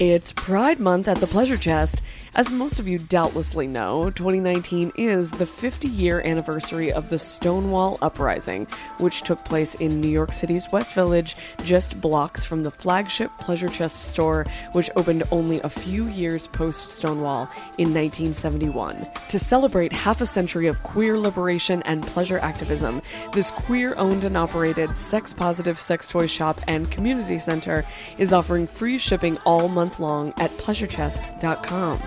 It's Pride Month at the Pleasure Chest. As most of you doubtlessly know, 2019 is the 50 year anniversary of the Stonewall Uprising, which took place in New York City's West Village, just blocks from the flagship Pleasure Chest store, which opened only a few years post Stonewall in 1971. To celebrate half a century of queer liberation and pleasure activism, this queer owned and operated sex positive sex toy shop and community center is offering free shipping all month long at pleasurechest.com.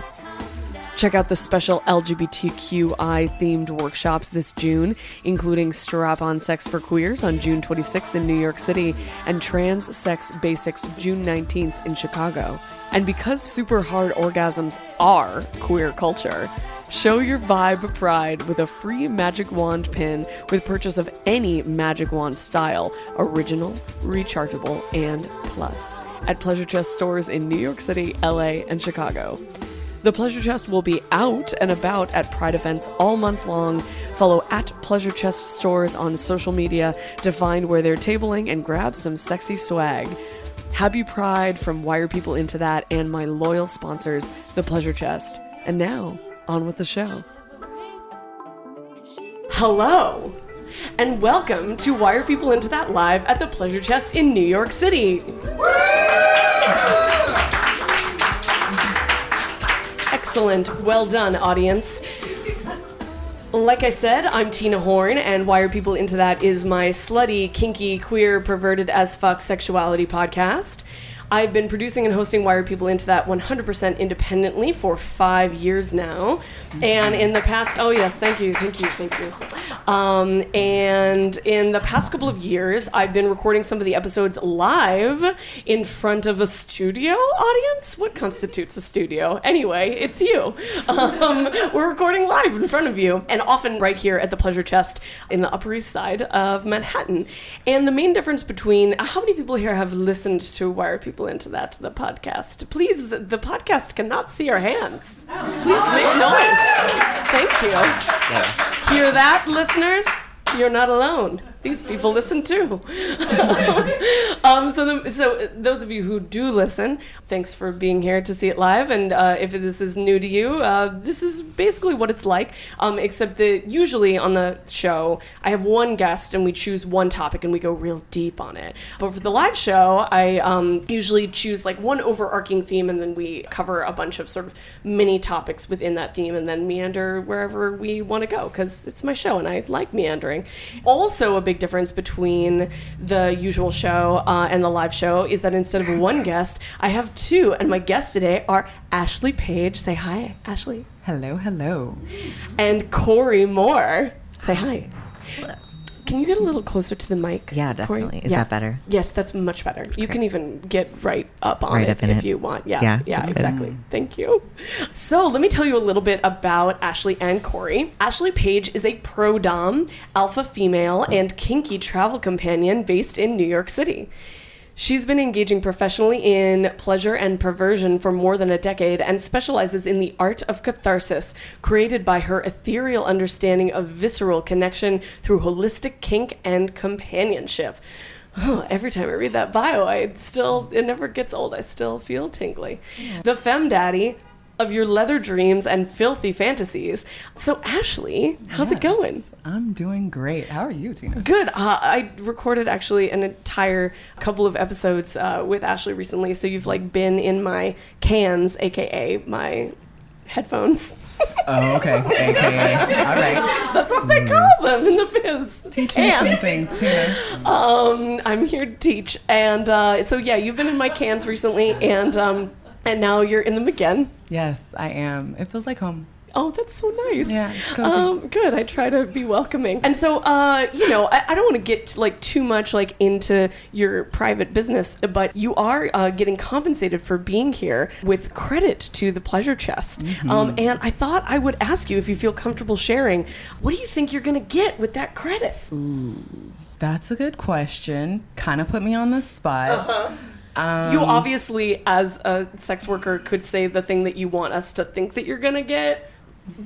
Check out the special LGBTQI themed workshops this June, including Strap On Sex for Queers on June 26th in New York City and Trans Sex Basics June 19th in Chicago. And because super hard orgasms are queer culture, Show your vibe pride with a free Magic Wand pin with purchase of any Magic Wand style, original, rechargeable, and plus, at Pleasure Chest stores in New York City, LA, and Chicago. The Pleasure Chest will be out and about at Pride events all month long. Follow at Pleasure Chest stores on social media to find where they're tabling and grab some sexy swag. Happy Pride from Why Are People Into That and my loyal sponsors, The Pleasure Chest. And now, on with the show. Hello, and welcome to Why Are People Into That live at the Pleasure Chest in New York City. Excellent. Well done, audience. Like I said, I'm Tina Horn, and Why Are People Into That is my slutty, kinky, queer, perverted as fuck sexuality podcast. I've been producing and hosting Why Are People Into That 100% independently for five years now. And in the past, oh yes, thank you, thank you, thank you. Um, and in the past couple of years, I've been recording some of the episodes live in front of a studio audience. What constitutes a studio? Anyway, it's you. Um, we're recording live in front of you, and often right here at the Pleasure Chest in the Upper East Side of Manhattan. And the main difference between how many people here have listened to Wire People into that the podcast? Please, the podcast cannot see your hands. Please make noise. Thank you. Hear that, listeners? You're not alone. These people listen too. um, so, the, so those of you who do listen, thanks for being here to see it live. And uh, if this is new to you, uh, this is basically what it's like. Um, except that usually on the show, I have one guest and we choose one topic and we go real deep on it. But for the live show, I um, usually choose like one overarching theme and then we cover a bunch of sort of mini topics within that theme and then meander wherever we want to go because it's my show and I like meandering. Also, a big difference between the usual show uh, and the live show is that instead of one guest, I have two, and my guests today are Ashley Page. Say hi, Ashley. Hello, hello. And Corey Moore. Say hi. Can you get a little closer to the mic? Yeah, Corey? definitely. Is that better? Yes, that's much better. You can even get right up on Right it up if it. you want. Yeah, Yeah, yeah, that's good. exactly. Thank you. So let me tell you a little bit about Ashley and Corey. Ashley Page is a pro dom, alpha female, and kinky travel companion based in New York City. She's been engaging professionally in pleasure and perversion for more than a decade and specializes in the art of catharsis, created by her ethereal understanding of visceral connection through holistic kink and companionship. Oh, every time I read that bio, I still, it never gets old. I still feel tingly. The Fem Daddy of your leather dreams and filthy fantasies. So, Ashley, how's it going? I'm doing great. How are you, Tina? Good. Uh, I recorded actually an entire couple of episodes uh, with Ashley recently, so you've like been in my cans, aka my headphones. Oh, okay. AKA. All right. That's what they call them in the biz. Teach me some things, Tina. Um, I'm here to teach, and uh, so yeah, you've been in my cans recently, and um, and now you're in them again. Yes, I am. It feels like home. Oh, that's so nice. Yeah, it's cozy. Um, good. I try to be welcoming. And so, uh, you know, I, I don't want to get like too much like into your private business, but you are uh, getting compensated for being here with credit to the pleasure chest. Mm-hmm. Um, and I thought I would ask you if you feel comfortable sharing. What do you think you're going to get with that credit? Ooh, That's a good question. Kind of put me on the spot. Um, you obviously, as a sex worker, could say the thing that you want us to think that you're going to get.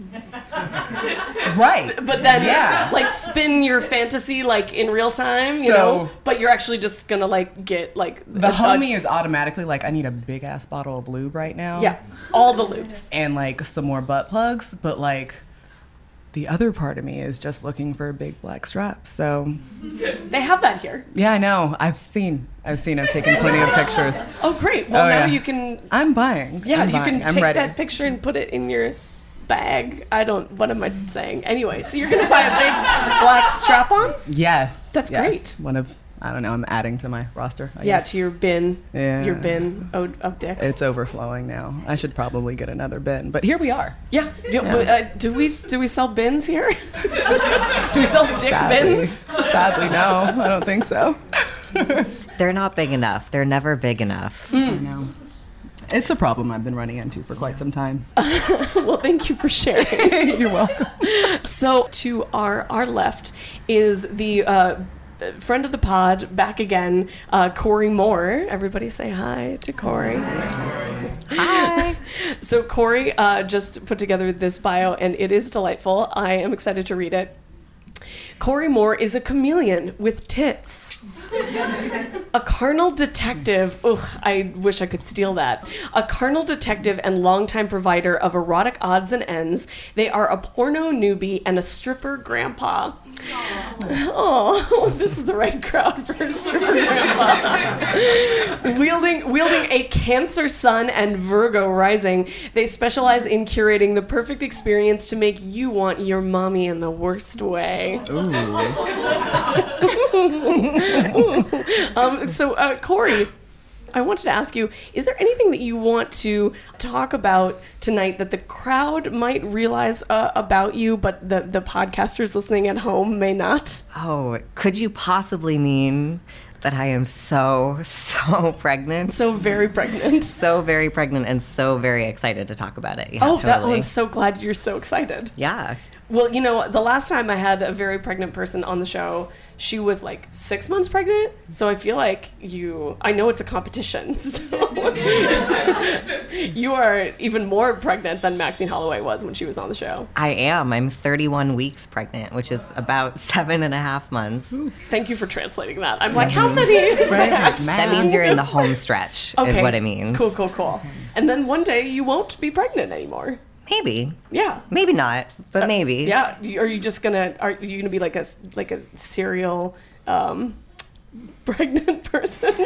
Right. But then, Yeah. like, spin your fantasy like in real time, you So- know. But you're actually just gonna like get like The a- a- homie is automatically like, I need a big ass bottle of lube right now. yeah, all the loops. And like some more butt plugs. But like, the other part of me is just looking for a big black strap. So They have that here. yeah, I know. I've seen. I've seen. I've taken plenty of pictures. Oh, great. Well, Oh, now yeah. you can. I'm buying. Yeah, I'm you buying. can take that picture and put it in your bag. I don't. What am I saying? Anyway, so you're gonna buy a big black strap on? Yes. That's yes. great. One of I don't know. I'm adding to my roster. I Yeah, guess. to your bin. Yeah. Your bin of, of dicks. It's overflowing now. I should probably get another bin, but here we are. yeah. Do, Uh, do we do we sell bins here? do we sell dick Sadly, bins? sadly, no, I don't think so. They're not big enough. They're never big enough. No, it's a problem I've been running into for quite some time. Well, thank you for sharing. You're welcome. So to our our left is the uh, friend of the pod back again, uh, Corey Moore. Everybody say hi to Corey. Hi. So Corey uh, just put together this bio, and it is delightful. I am excited to read it. Corey Moore is a chameleon with tits. A carnal detective. Ugh, I wish I could steal that. A carnal detective and longtime provider of erotic odds and ends. They are a porno newbie and a stripper grandpa. Oh, this is the right crowd for a stripper grandpa. wielding wielding a Cancer Sun and Virgo rising, they specialize in curating the perfect experience to make you want your mommy in the worst way. Um, so, uh, Corey, I wanted to ask you: Is there anything that you want to talk about tonight that the crowd might realize uh, about you, but the the podcasters listening at home may not? Oh, could you possibly mean that I am so, so pregnant? So very pregnant. So very pregnant and so very excited to talk about it. Yeah, Oh, that, oh, totally. I'm so glad you're so excited. yeah. Well, you know, the last time I had a very pregnant person on the show, she was like six months pregnant. So I feel like you, I know it's a competition. So you are even more pregnant than Maxine Holloway was when she was on the show. I am. I'm 31 weeks pregnant, which is about seven and a half months. Thank you for translating that. I'm like, how mm-hmm. many is Right, that? That means you're in the home stretch, is what it means. Cool, cool, cool. And then one day you won't be pregnant anymore. Maybe. Yeah. Maybe not, but maybe. Yeah. Are you just gonna? Are you gonna be like a s- like a serial um, pregnant person?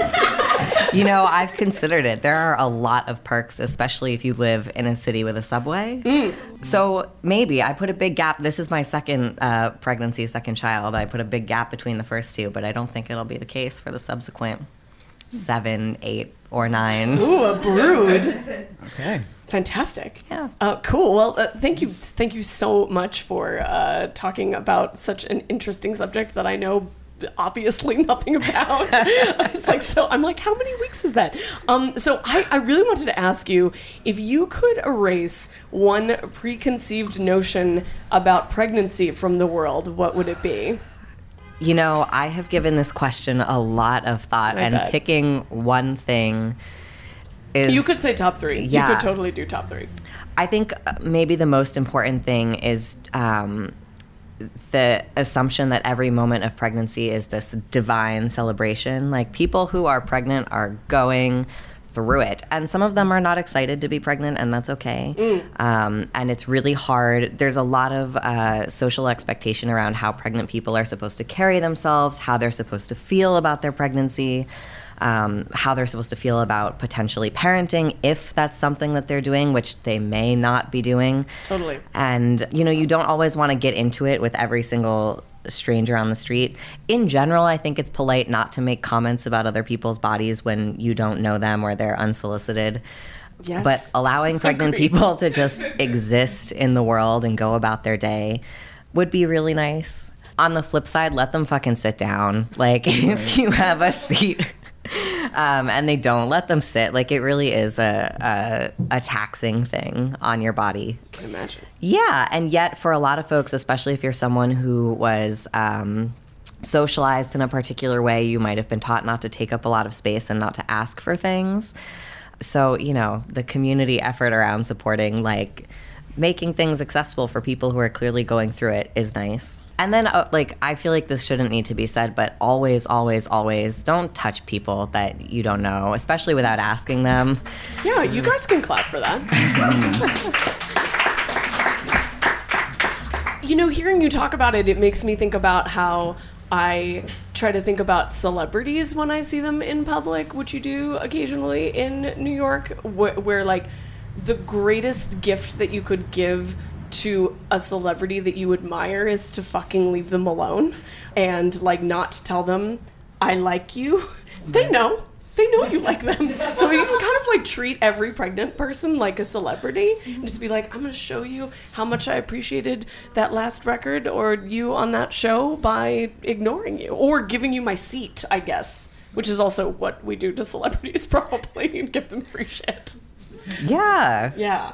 You know, I've considered it. There are a lot of perks, especially if you live in a city with a subway. Mm. So maybe I put a big gap. This is my second uh, pregnancy, second child. I put a big gap between the first two, but I don't think it'll be the case for the subsequent seven, eight, or nine. Ooh, a brood. Okay. Fantastic. Yeah. Uh, cool. Well, uh, thank you, thank you so much for uh, talking about such an interesting subject that I know obviously nothing about. it's like so. I'm like, how many weeks is that? Um, so I, I really wanted to ask you if you could erase one preconceived notion about pregnancy from the world, what would it be? You know, I have given this question a lot of thought, I and bet. picking one thing is. You could say top three. Yeah. You could totally do top three. I think uh, maybe the most important thing is um, the assumption that every moment of pregnancy is this divine celebration. Like people who are pregnant are going through it. And some of them are not excited to be pregnant, and that's okay. Um, and it's really hard. There's a lot of uh, social expectation around how pregnant people are supposed to carry themselves, how they're supposed to feel about their pregnancy. Um, how they're supposed to feel about potentially parenting if that's something that they're doing, which they may not be doing. Totally. And, you know, you don't always want to get into it with every single stranger on the street. In general, I think it's polite not to make comments about other people's bodies when you don't know them or they're unsolicited. Yes. But allowing pregnant people to just exist in the world and go about their day would be really nice. On the flip side, let them fucking sit down. Like, if you have a seat um, and they don't, let them sit. Like, it really is a, a, a taxing thing on your body. can imagine. Yeah, and yet for a lot of folks, especially if you're someone who was um, socialized in a particular way, you might have been taught not to take up a lot of space and not to ask for things. So, you know, the community effort around supporting, like, making things accessible for people who are clearly going through it is nice. And then, uh, like, I feel like this shouldn't need to be said, but always, always, always don't touch people that you don't know, especially without asking them. Yeah, you guys can clap for that. you know, hearing you talk about it, it makes me think about how I try to think about celebrities when I see them in public, which you do occasionally in New York, wh- where like the greatest gift that you could give to a celebrity that you admire is to fucking leave them alone and like not tell them I like you. They know. They know you like them. So you can kind of like treat every pregnant person like a celebrity and just be like, I'm going to show you how much I appreciated that last record or you on that show by ignoring you or giving you my seat, I guess, which is also what we do to celebrities probably and give them free shit. Yeah. Yeah.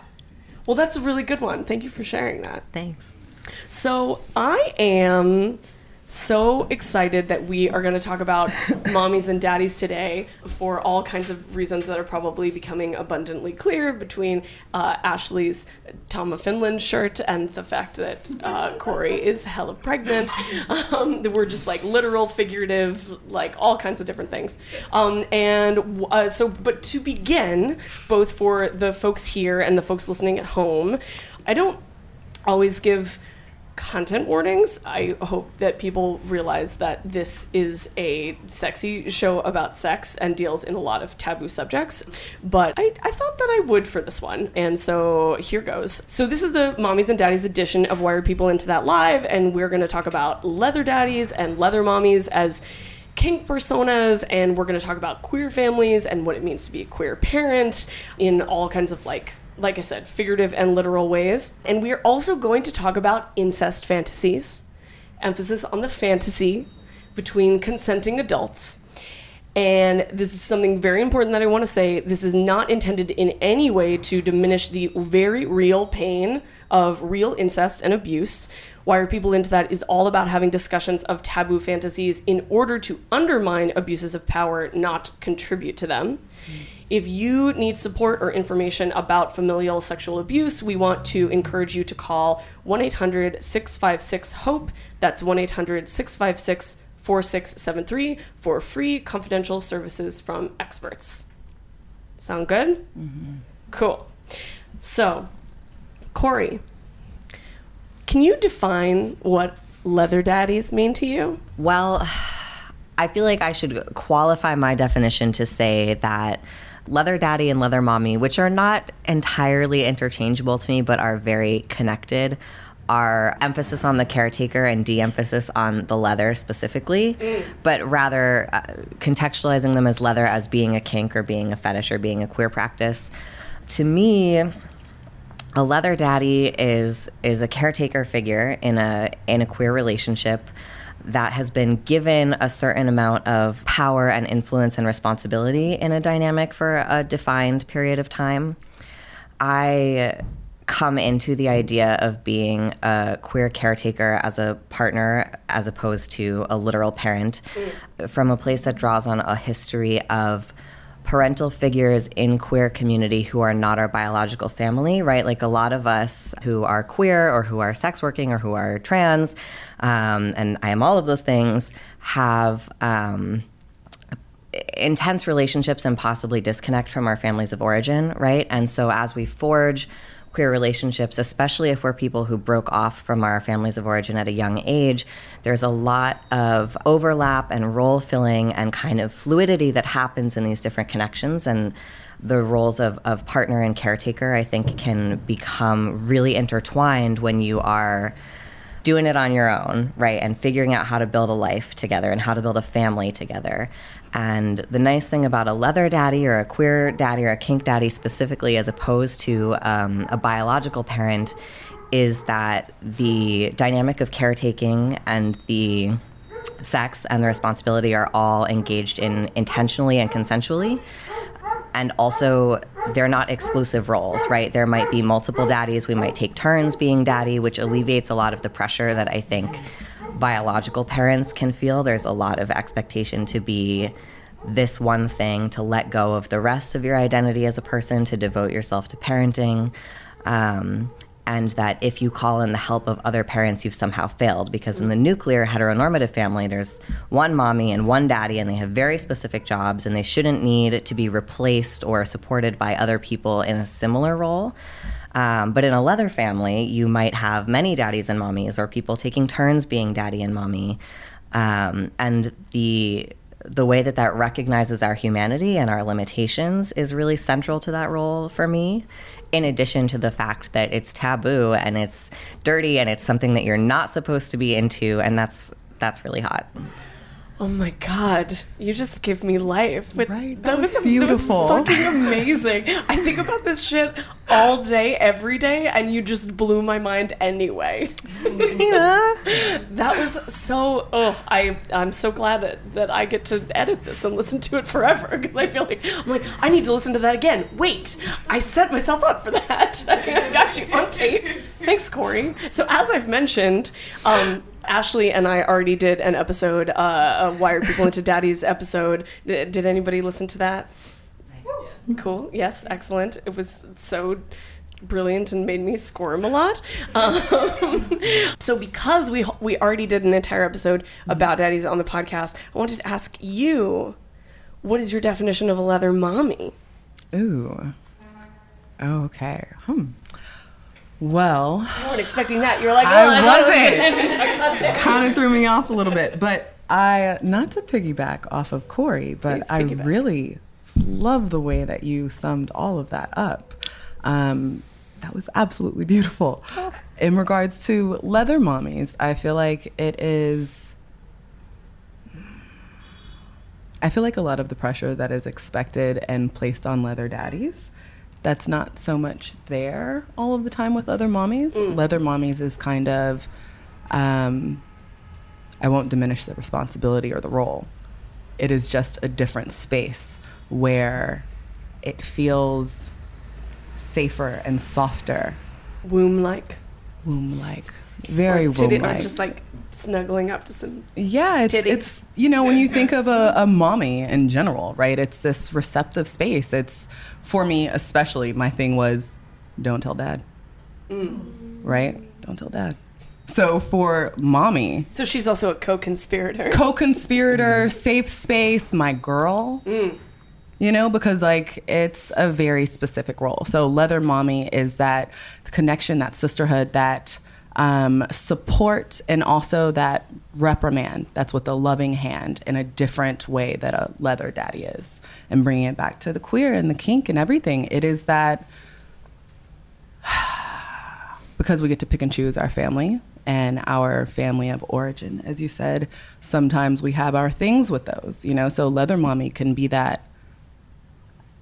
Well, that's a really good one. Thank you for sharing that. Thanks. So I am so excited that we are going to talk about mommies and daddies today for all kinds of reasons that are probably becoming abundantly clear between uh, Ashley's Tom of Finland shirt and the fact that uh, Corey is hella pregnant. Um, we're just like literal, figurative, like all kinds of different things. Um, and uh, so, but to begin, both for the folks here and the folks listening at home, I don't always give content warnings. I hope that people realize that this is a sexy show about sex and deals in a lot of taboo subjects. But I, I thought that I would for this one. And so here goes. So this is the Mommies and Daddies edition of Why Are People Into That Live. And we're going to talk about leather daddies and leather mommies as kink personas and we're going to talk about queer families and what it means to be a queer parent in all kinds of like like I said, figurative and literal ways. And we are also going to talk about incest fantasies, emphasis on the fantasy between consenting adults. And this is something very important that I want to say. This is not intended in any way to diminish the very real pain of real incest and abuse. Why Are People Into That is all about having discussions of taboo fantasies in order to undermine abuses of power, not contribute to them. If you need support or information about familial sexual abuse, we want to encourage you to call 1 800 656 HOPE. That's 1 800 656 4673 for free confidential services from experts. Sound good? Mm-hmm. Cool. So, Corey, can you define what leather daddies mean to you? Well, I feel like I should qualify my definition to say that leather daddy and leather mommy, which are not entirely interchangeable to me but are very connected, are emphasis on the caretaker and de emphasis on the leather specifically, but rather uh, contextualizing them as leather as being a kink or being a fetish or being a queer practice. To me, a leather daddy is is a caretaker figure in a in a queer relationship that has been given a certain amount of power and influence and responsibility in a dynamic for a defined period of time. I come into the idea of being a queer caretaker as a partner as opposed to a literal parent mm. from a place that draws on a history of parental figures in queer community who are not our biological family, right? Like a lot of us who are queer or who are sex working or who are trans, um, and I am all of those things, have. Um, intense relationships and possibly disconnect from our families of origin, right? And so as we forge queer relationships, especially if we're people who broke off from our families of origin at a young age, there's a lot of overlap and role filling and kind of fluidity that happens in these different connections. And the roles of, of partner and caretaker, I think, can become really intertwined when you are doing it on your own, right? And figuring out how to build a life together and how to build a family together. And the nice thing about a leather daddy or a queer daddy or a kink daddy specifically, as opposed to um, a biological parent, is that the dynamic of caretaking and the sex and the responsibility are all engaged in intentionally and consensually and also they're not exclusive roles, right? There might be multiple daddies. We might take turns being daddy, which alleviates a lot of the pressure that I think biological parents can feel. There's a lot of expectation to be this one thing, to let go of the rest of your identity as a person, to devote yourself to parenting. Um, and that if you call in the help of other parents, you've somehow failed. Because in the nuclear heteronormative family, there's one mommy and one daddy, and they have very specific jobs, and they shouldn't need to be replaced or supported by other people in a similar role. Um, but in a leather family, you might have many daddies and mommies, or people taking turns being daddy and mommy. Um, and the the way that that recognizes our humanity and our limitations is really central to that role for me in addition to the fact that it's taboo and it's dirty and it's something that you're not supposed to be into and that's that's really hot. Oh my god, you just give me life. With, Right, that was beautiful. That was fucking amazing. I think about this shit all day, every day, and you just blew my mind anyway. tina that was so. Oh, I I'm so glad that, that I get to edit this and listen to it forever because I feel like I'm like I need to listen to that again. Wait, I set myself up for that. I got you on tape. Thanks, Corey. So as I've mentioned, um, Ashley and I already did an episode, uh, a Why Are People into Daddies episode. D- did anybody listen to that? Cool. Yes, excellent. It was so brilliant and made me squirm a lot. Um, so because we we already did an entire episode about daddies on the podcast, I wanted to ask you, what is your definition of a leather mommy? Ooh. Okay. Hmm. Well, I wasn't expecting that. You're like, oh, I wasn't. kind of threw me off a little bit, but I not to piggyback off of Corey, but I really love the way that you summed all of that up. Um, that was absolutely beautiful. In regards to leather mommies, I feel like it is. I feel like a lot of the pressure that is expected and placed on leather daddies, that's not so much there all of the time with other mommies. Leather mommies is kind of, um, I won't diminish the responsibility or the role. It is just a different space where it feels safer and softer, womb like. womb like, very Titty- womb or just like snuggling up to some. Yeah, it's, Titties. it's you know when you think of a, a mommy in general, right? It's this receptive space. It's for me especially. My thing was, don't tell dad, mm. right? Don't tell dad. So for mommy, So she's also a co-conspirator. co-conspirator, mm-hmm. safe space, my girl. Mm. You know, because like it's a very specific role. So leather mommy is that connection, that sisterhood, that um, support, and also that reprimand. That's what the loving hand in a different way that a leather daddy is. And bringing it back to the queer and the kink and everything, it is that because we get to pick and choose our family and our family of origin, as you said, sometimes we have our things with those, you know. So leather mommy can be that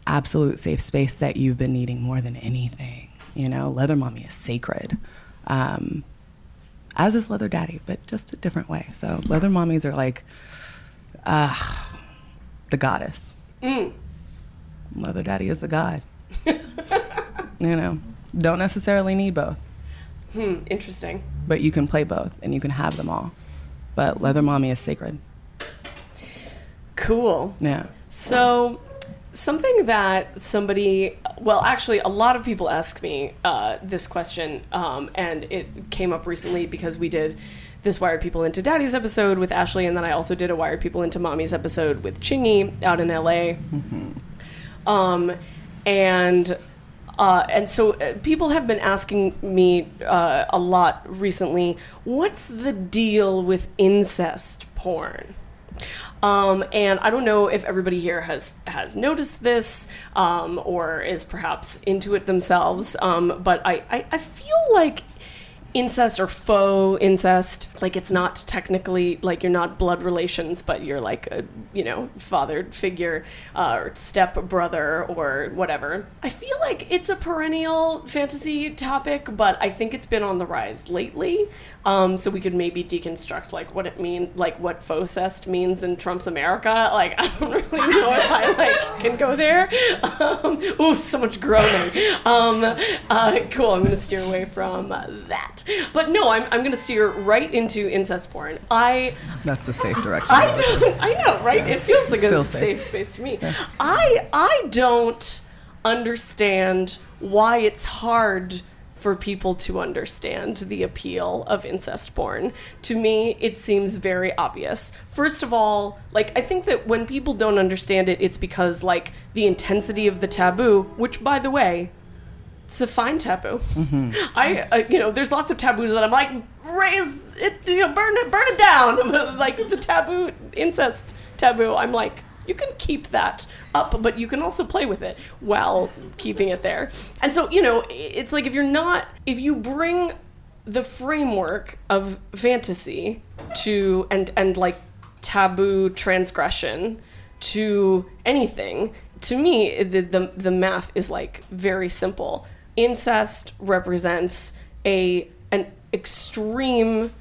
absolute safe space that you've been needing more than anything. You know, leather mommy is sacred, um, as is leather daddy, but just a different way. So leather mommies are like, uh, the goddess. Leather daddy is the god. you know, don't necessarily need both Hmm, interesting. but you can play both and you can have them all. But leather mommy is sacred. Cool. Yeah. So, something that somebody, well, actually, a lot of people ask me uh, this question, um, and it came up recently because we did this Are People Into Daddies episode with Ashley, and then I also did a Are People Into Mommies episode with Chingy out in LA. Um, and uh, and so uh, people have been asking me uh, a lot recently, what's the deal with incest porn? Um, and I don't know if everybody here has has noticed this um, or is perhaps into it themselves. Um, but I, I, I feel like incest or faux incest like it's not technically like you're not blood relations but you're like a you know fathered figure uh, or step brother or whatever. I feel like it's a perennial fantasy topic but i think it's been on the rise lately. Um, so we could maybe deconstruct like what it mean like what faux means in trump's america. Like i don't really know if i like can go there. Um, ooh so much groaning. Um, uh, cool i'm gonna steer away from that but no, I'm, I'm going to steer right into incest porn. I That's a safe direction. I don't. I know, right? It feels like a safe. safe. space to me. I I don't understand why it's hard for people to understand the appeal of incest porn. To me, it seems very obvious. First of all, like I think that when people don't understand it, it's because like the intensity of the taboo, which by the way, it's a fine taboo. I, uh, you know, there's lots of taboos that I'm like, raise it, you know, burn it, burn it down. Like the taboo, incest taboo, I'm like, you can keep that up, but you can also play with it while keeping it there. And so, you know, it's like if you're not, if you bring the framework of fantasy to and and like taboo transgression to anything to me the, the the math is like very simple incest represents a an extreme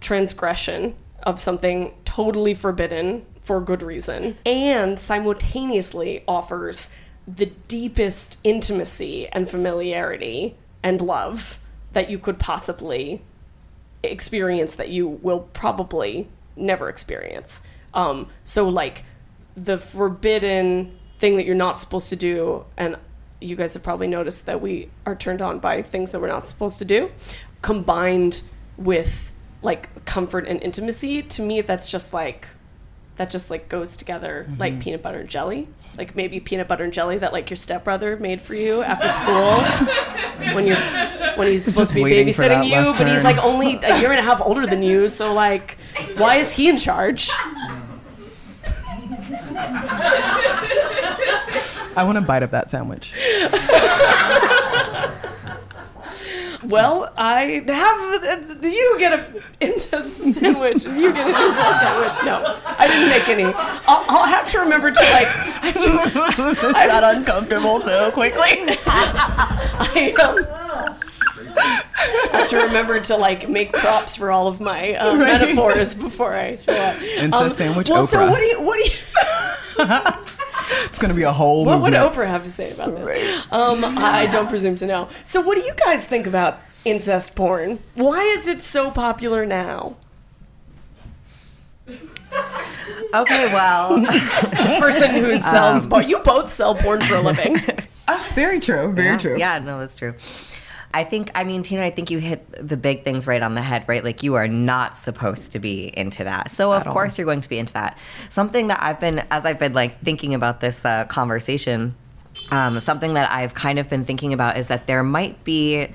transgression of something totally forbidden for good reason and simultaneously offers the deepest intimacy and familiarity and love that you could possibly experience that you will probably never experience. Um, so like the forbidden thing that you're not supposed to do, and you guys have probably noticed that we are turned on by things that we're not supposed to do, combined with like comfort and intimacy. To me, that's just like that just like goes together like peanut butter and jelly. Like maybe peanut butter and jelly that like your stepbrother made for you after school when you're when he's supposed to be babysitting you, left but he's like only a year and a half older than you. So like, why is he in charge? I want to bite up that sandwich. Well, I have you get an incest sandwich and you get an incest sandwich. No, I didn't make any. I'll, I'll have to remember to like. I have to, it's not uncomfortable so quickly. I, um, I have to remember to like make props for all of my uh, Right. metaphors before I show up. Incest sandwich Well, so what do you what do you It's gonna be a whole. what would. Oprah have to say about this? Um, I don't presume to know. So, what do you guys think about incest porn? Why is it so popular now? Okay, well, Person who sells porn. You both sell porn for a living. Ah, very true. Very yeah, true. Yeah, no, that's true. I think, I mean, Tina, I think you hit the big things right on the head, right? Like, you are not supposed to be into that. So, of all. course, you're going to be into that. Something that I've been, as I've been like thinking about this uh, conversation, um, something that I've kind of been thinking about is that there might be.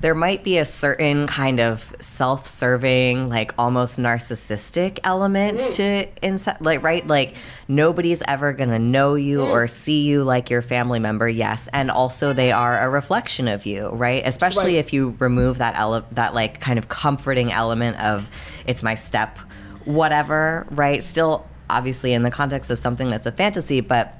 There might be a certain kind of self-serving, like almost narcissistic element mm. to inside, like right, like nobody's ever gonna know you mm. or see you like your family member. Yes, and also they are a reflection of you, right? Especially Right. if you remove that ele- that like kind of comforting element of it's my step, whatever, right? Still, obviously, in the context of something that's a fantasy, but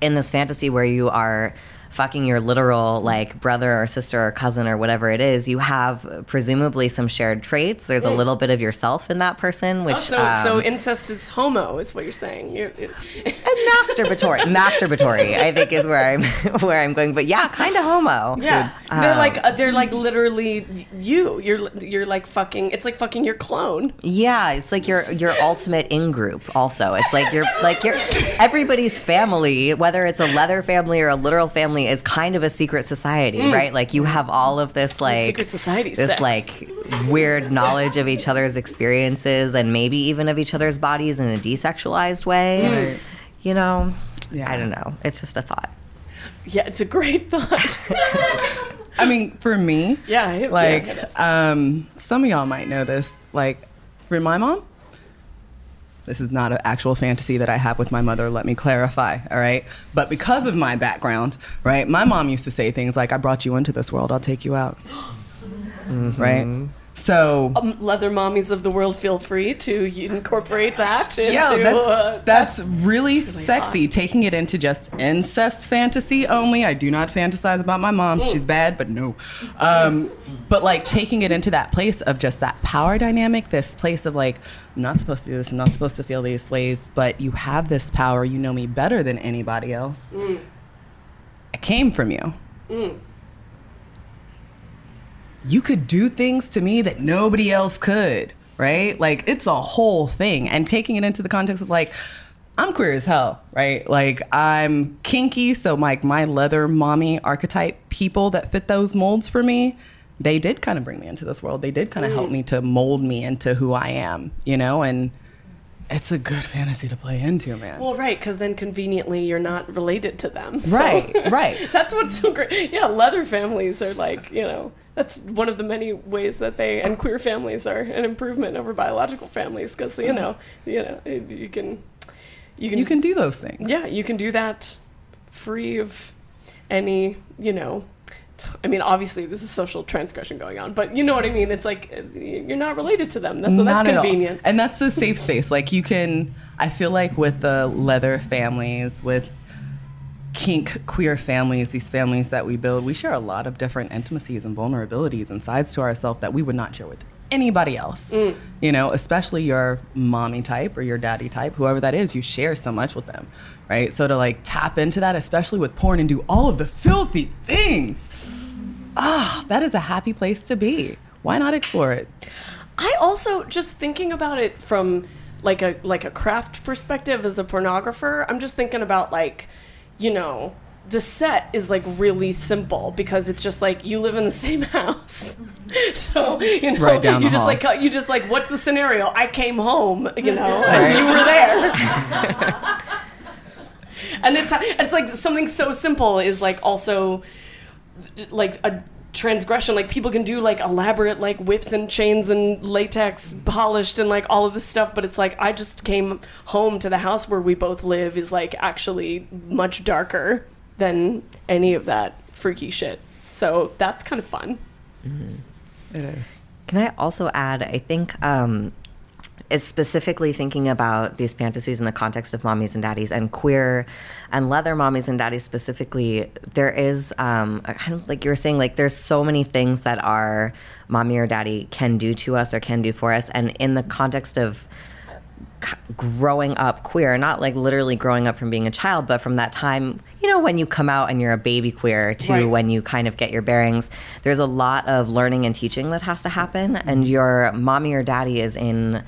in this fantasy where you are fucking your literal like brother or sister or cousin or whatever it is, you have presumably some shared traits. There's a little bit of yourself in that person, which so, so um, incest is homo, is what you're saying. You're, it- and masturbatory, masturbatory, I think is where I'm where I'm going. But yeah, kind of homo. yeah, they're Um, like uh, they're like literally you. You're you're like fucking. It's like fucking your clone. Yeah, it's like your your ultimate in group. Also, it's like you're like you're everybody's family, whether it's a leather family or a literal family family is kind of a secret society, right? Like you have all of this like secret society this sex. like weird knowledge of each other's experiences and maybe even of each other's bodies in a desexualized way. Right. You know, Yeah. I don't know. It's just a thought. Yeah, it's a great thought. I mean, for me, Yeah, it- like it is. um, some of y'all might know this. Like for my mom, this is not an actual fantasy that I have with my mother. Let me clarify, all right? But because of my background, right, my mom used to say things like, "I brought you into this world. I'll take you out." Mm-hmm. Right. So um, leather mommies of the world, feel free to incorporate that into. yeah, that's, uh, that's really sexy. Taking it into just incest fantasy only. I do not fantasize about my mom. Mm. She's bad, but no. Um, but like taking it into that place of just that power dynamic, this place of like, I'm not supposed to do this, I'm not supposed to feel these ways, but you have this power. You know me better than anybody else. Mm. I came from you. You could do things to me that nobody else could, right? Like it's a whole thing. And taking it into the context of like, I'm queer as hell, right? Like I'm kinky, so like my leather mommy archetype people that fit those molds for me, they did kind of bring me into this world. They did kind of help me to mold me into who I am, you know, and it's a good fantasy to play into, man. Well, right, because then conveniently you're not related to them. so- Right, right. that's what's so great. Yeah, leather families are like, you know, that's one of the many ways that they and queer families are an improvement over biological families because you know, you know, you can, you can, you just- can do those things. yeah, you can do that free of any, you know. t- I mean, obviously, this is social transgression going on, but you know what I mean. It's like uh, you're not related to them, so that's Not at all. convenient. And that's the safe space. Like you can, I feel like with the leather families, with kink queer families, these families that we build, we share a lot of different intimacies and vulnerabilities and sides to ourselves that we would not share with anybody else. You know, especially your mommy type or your daddy type, whoever that is, you share so much with them, right? So to like tap into that, especially with porn and do all of the filthy things, ah, that is a happy place to be. Why not explore it? I also just thinking about it from like a like a craft perspective as a pornographer. I'm just thinking about like, you know, the set is like really simple because it's just like you live in the same house. so you know, Right you just hall. like you just like what's the scenario? I came home, you know, and you were there. and it's it's like something so simple is like also like a transgression like people can do like elaborate like whips and chains and latex polished and like all of this stuff but it's like i just came home to the house where we both live is like actually much darker than any of that freaky shit so that's kind of fun It is. Can I also add? I think um, is specifically thinking about these fantasies in the context of mommies and daddies and queer and leather mommies and daddies specifically. There is um, kind of like you were saying, like there's so many things that our mommy or daddy can do to us or can do for us, and in the context of growing up queer, not like literally growing up from being a child, but from that time, you know, when you come out and you're a baby queer to Right. when you kind of get your bearings, there's a lot of learning and teaching that has to happen. And your mommy or daddy is in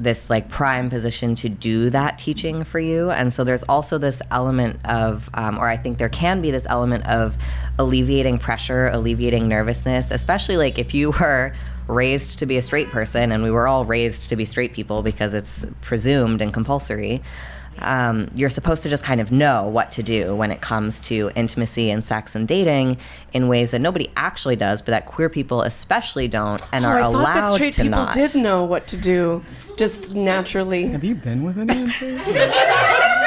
this like prime position to do that teaching for you. And so there's also this element of, um, or I think there can be this element of alleviating pressure, alleviating nervousness, especially like if you were raised to be a straight person and we were all raised to be straight people because it's presumed and compulsory. Um, you're supposed to just kind of know what to do when it comes to intimacy and sex and dating in ways that nobody actually does, but that queer people especially don't and are oh, i thought allowed that straight to people not. did know what to do just naturally Have you been with anyone?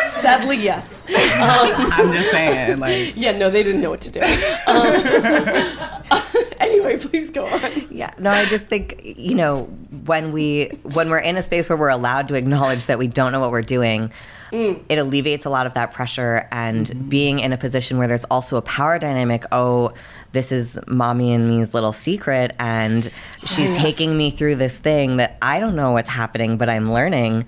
sadly yes I'm just saying, like, yeah no they didn't know what to do um, anyway please go on Yeah, no, I just think you know when we when we're in a space where we're allowed to acknowledge that we don't know what we're doing, Mm. it alleviates a lot of that pressure. And mm-hmm. being in a position where there's also a power dynamic, oh, this is mommy and me's little secret and she's Yes. taking me through this thing that i don't know what's happening but i'm learning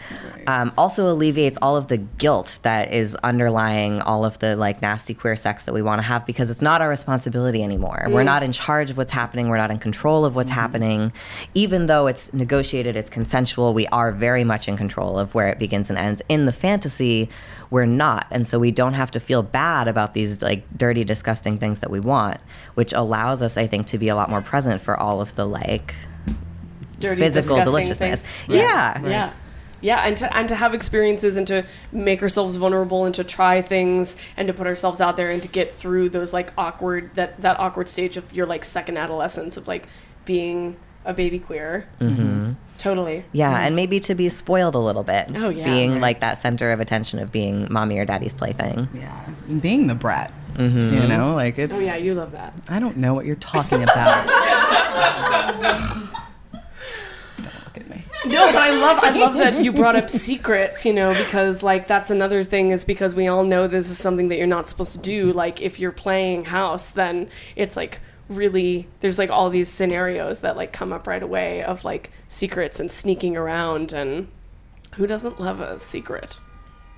um, also alleviates all of the guilt that is underlying all of the like nasty queer sex that we want to have because it's not our responsibility anymore. We're not in charge of what's happening. We're not in control of what's happening. Even though it's negotiated it's consensual we are very much in control of where it begins and ends in the fantasy we're not and so we don't have to feel bad about these like dirty disgusting things that we want which allows us i think to be a lot more present for all of the like Dirty, physical disgusting deliciousness thing. yeah Yeah. Yeah, and to and to have experiences and to make ourselves vulnerable and to try things and to put ourselves out there and to get through those like awkward that that awkward stage of your like second adolescence of like being a baby queer. Mm-hmm. Totally. Yeah, mm-hmm. and maybe to be spoiled a little bit. Oh, yeah. Being Right. like that center of attention of being mommy or daddy's plaything. Yeah, being the brat. Mm-hmm. You know, like it's. Oh yeah, you love that. I don't know what you're talking about. don't look at me. No, but I love I love that you brought up secrets, you know, because like that's another thing is because we all know this is something that you're not supposed to do. Like if you're playing house, then it's like really there's like all these scenarios that like come up right away of like secrets and sneaking around and who doesn't love a secret?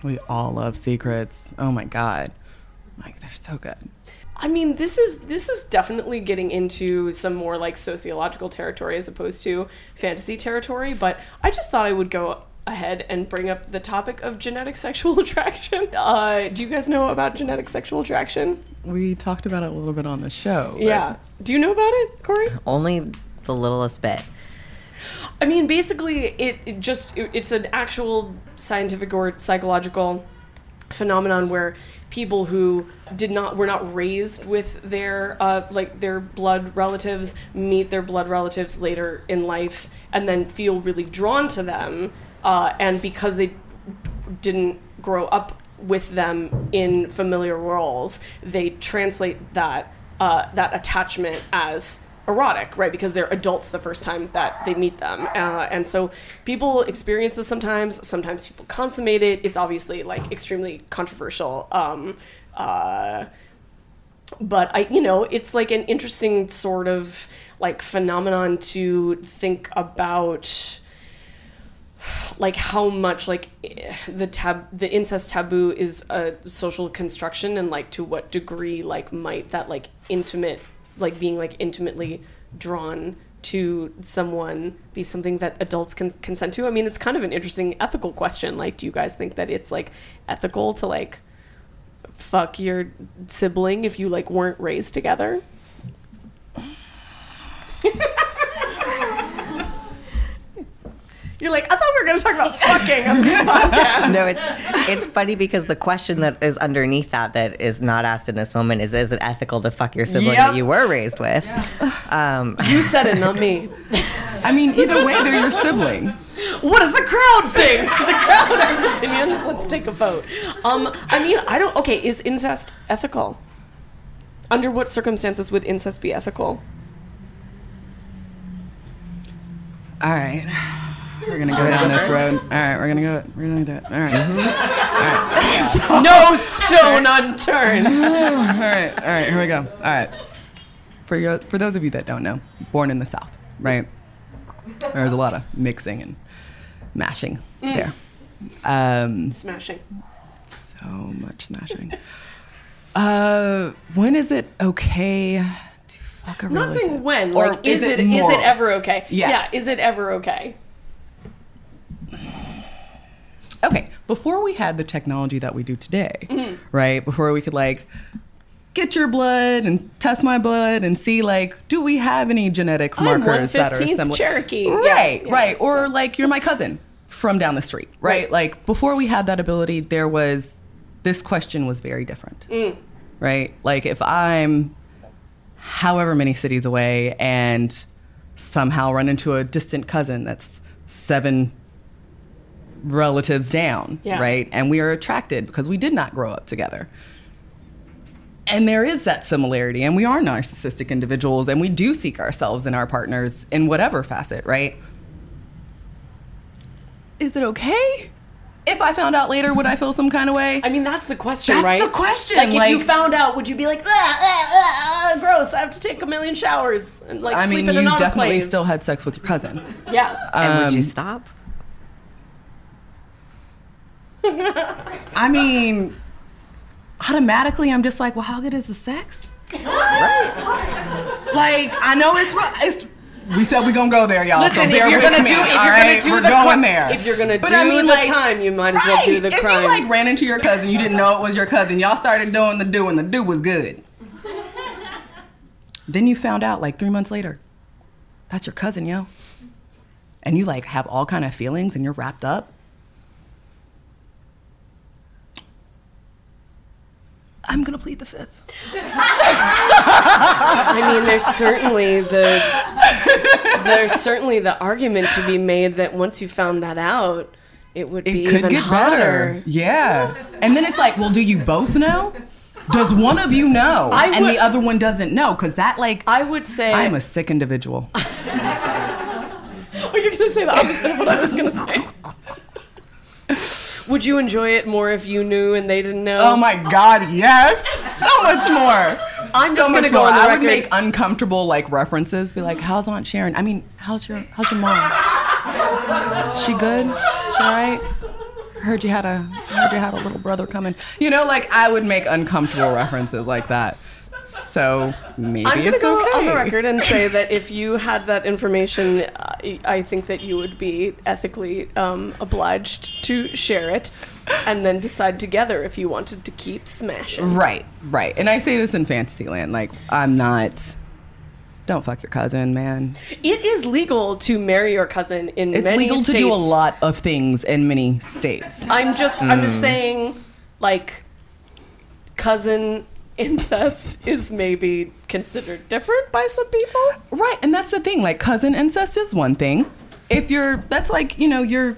We all love secrets. Oh my god, like they're so good. I mean, this is this is definitely getting into some more like sociological territory as opposed to fantasy territory. But I just thought I would go ahead and bring up the topic of genetic sexual attraction. Uh, do you guys know about genetic sexual attraction? We talked about it a little bit on the show. Yeah. Do you know about it, Corey? Only the littlest bit. I mean, basically, it, it just it- it's an actual scientific or psychological phenomenon where people who did not were not raised with their uh, like their blood relatives meet their blood relatives later in life and then feel really drawn to them uh, and because they didn't grow up with them in familiar roles they translate that uh, that attachment as erotic, right? Because they're adults the first time that they meet them. Uh, and so people experience this sometimes, sometimes people consummate it. It's obviously like extremely controversial. Um, uh, but I, you know, it's like an interesting sort of like phenomenon to think about like how much like the tab the incest taboo is a social construction and like to what degree like might that like intimate like being like intimately drawn to someone be something that adults can consent to? I mean it's kind of an interesting ethical question. Like do you guys think that it's like ethical to like fuck your sibling if you like weren't raised together you're like i thought we were going to talk about fucking on this podcast No, it's it's funny because the question that is underneath that that is not asked in this moment is is it ethical to fuck your sibling Yep. that you were raised with? Um, you said it not me I mean, either way, they're your sibling. what does the crowd think? The crowd has opinions. Let's take a vote. Um, I mean, I don't. Okay, is incest ethical? Under what circumstances would incest be ethical? All right, we're gonna go down this road. All right, we're gonna go. We're gonna do it. all right all right No stone unturned. all right, all right, here we go. All right. For your, for those of you that don't know, born in the South, right? There's a lot of mixing and mashing there. Um, Smashing. so much smashing. Uh, when is it okay to fuck a I'm not relative? saying when. Or Like, is, it is moral? it ever okay? Yeah. Yeah. Is it ever okay? Okay, before we had the technology that we do today, Mm-hmm. right? Before we could like get your blood and test my blood and see like, do we have any genetic I'm markers that are 115th similar? Cherokee. Yeah, Right, yeah, right. Or like you're my cousin from down the street, right? Right. Like before we had that ability, there was this question was very different, Mm. right? Like if I'm however many cities away and somehow run into a distant cousin that's seven relatives down, Yeah. right? And we are attracted because we did not grow up together. And there is that similarity, and we are narcissistic individuals, and we do seek ourselves in our partners in whatever facet, right? Is it okay if I found out later, would I feel some kind of way? I mean, that's the question, That's right? the question, Like, if you found out, would you be like, ah, ah, ah, ah, gross? I have to take a million showers and like I sleep mean, in you an definitely still had sex with your cousin. yeah. and would you Um, stop? I mean, automatically, I'm just like, well, how good is the sex? right. Like, I know it's. It's, we said we're gonna go there, y'all. Listen, so if you're with gonna me, do- if all you're gonna right? do we're the going cri- there. if you're gonna But do the time, you might as well do the If crime. you like ran into your cousin, you didn't know it was your cousin. Y'all started doing the do, and the do was good. then you found out like three months later, that's your cousin, yo. And you like have all kind of feelings, and you're wrapped up. I'm gonna plead the fifth. I mean, there's certainly the there's certainly the argument to be made that once you found that out, it would It be could even get hotter. better. Yeah. And then it's like, well, do you both know? Does one of you know I and the other one doesn't know? Because that, like, I would say. I'm a sick individual. oh, you're gonna say the opposite of what I was gonna say. Would you enjoy it more if you knew and they didn't know? Oh my God, yes. So much more. I'm so just gonna much go more. on the I would make uncomfortable like references. Be like, "How's Aunt Sharon? I mean, how's your how's your mom? She good? She all right? Heard you had a heard you had a little brother coming. You know, like I would make uncomfortable references like that. So maybe I'm it's go okay. on the record and say that if you had that information, I, I think that you would be ethically um, obliged to share it, and then decide together if you wanted to keep smashing. Right, right. And I say this in Fantasyland. Like, I'm not. Don't fuck your cousin, man. It is legal to marry your cousin in many states. It's many legal states. to do a lot of things in many states. I'm just, I'm Hmm. just saying, like, cousin incest is maybe considered different by some people. Right, and that's the thing. Like, cousin incest is one thing. If you're, that's like, you know, you're.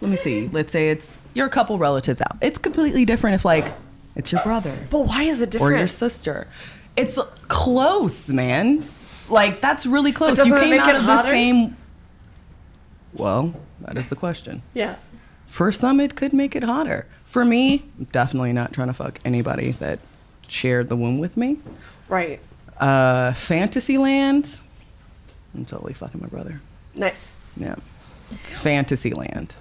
Let me see. Let's say it's you're a couple relatives out. It's completely different if like it's your brother But why is it different? or your sister. It's close, man. Like that's really close. You came out of hotter? the same. Well, that is the question. yeah. For some, it could make it hotter. For me, definitely not trying to fuck anybody that shared the womb with me. Right. Uh, Fantasyland, I'm totally fucking my brother. Nice. Yeah. Fantasyland.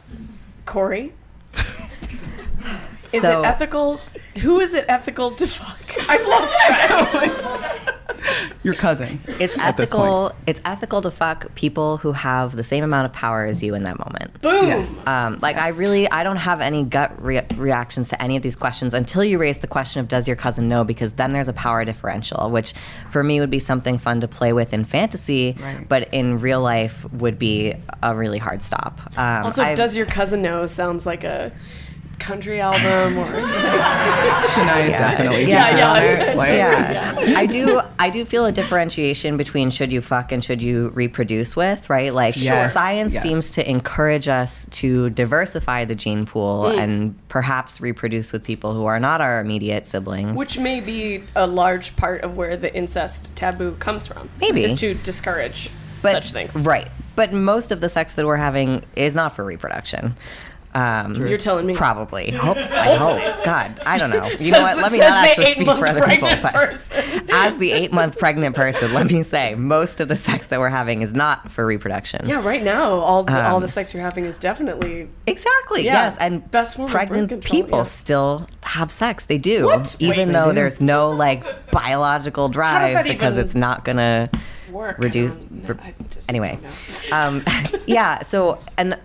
Corey. Is So- it ethical? Who is it ethical to fuck? I've lost track. Your cousin. It's ethical. It's ethical to fuck people who have the same amount of power as you in that moment. Boom. Yes. Um, like I really, I don't have any gut re- reactions to any of these questions until you raise the question of does your cousin know? Because then there's a power differential, which for me would be something fun to play with in fantasy, Right. but in real life would be a really hard stop. Um, Also, I've- does your cousin know? Sounds like a country album or Shania definitely. Yeah, featured yeah. on there. Like, yeah. I do. I do feel a differentiation between should you fuck and should you reproduce with, right? Like Yes, science yes. seems to encourage us to diversify the gene pool Mm. and perhaps reproduce with people who are not our immediate siblings. which may be a large part of where the incest taboo comes from. Maybe. is to discourage but, such things. right? But most of the sex that we're having is not for reproduction. Um, You're telling me. Probably. Hope, I hope. God, I don't know. You know what? Let me not actually speak for other people. But person. as the eight month pregnant person, let me say most of the sex that we're having is not for reproduction. Yeah, right now, all the, all Um, the sex you're having is definitely Exactly. Yeah, Yes, and best pregnant control, people yeah. still have sex. They do, What? even Wait. though do. there's no like biological drive because it's not gonna work. Reduce. re- I just anyway, um, yeah. So and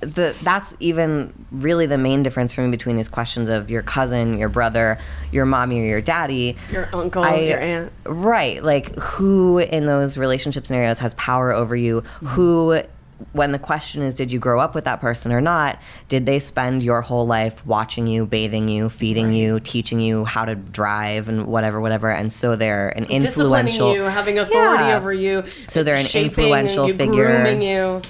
the that's even really the main difference for me between these questions of your cousin, your brother, your mommy, or your daddy. Your uncle, I- your aunt. Right. Like who in those relationship scenarios has power over you? Mm-hmm. Who when the question is did you grow up with that person or not, did they spend your whole life watching you, bathing you, feeding you, teaching you how to drive and whatever whatever and so they're an influential you, having authority Yeah. over you. So they're an influential you, figure. grooming you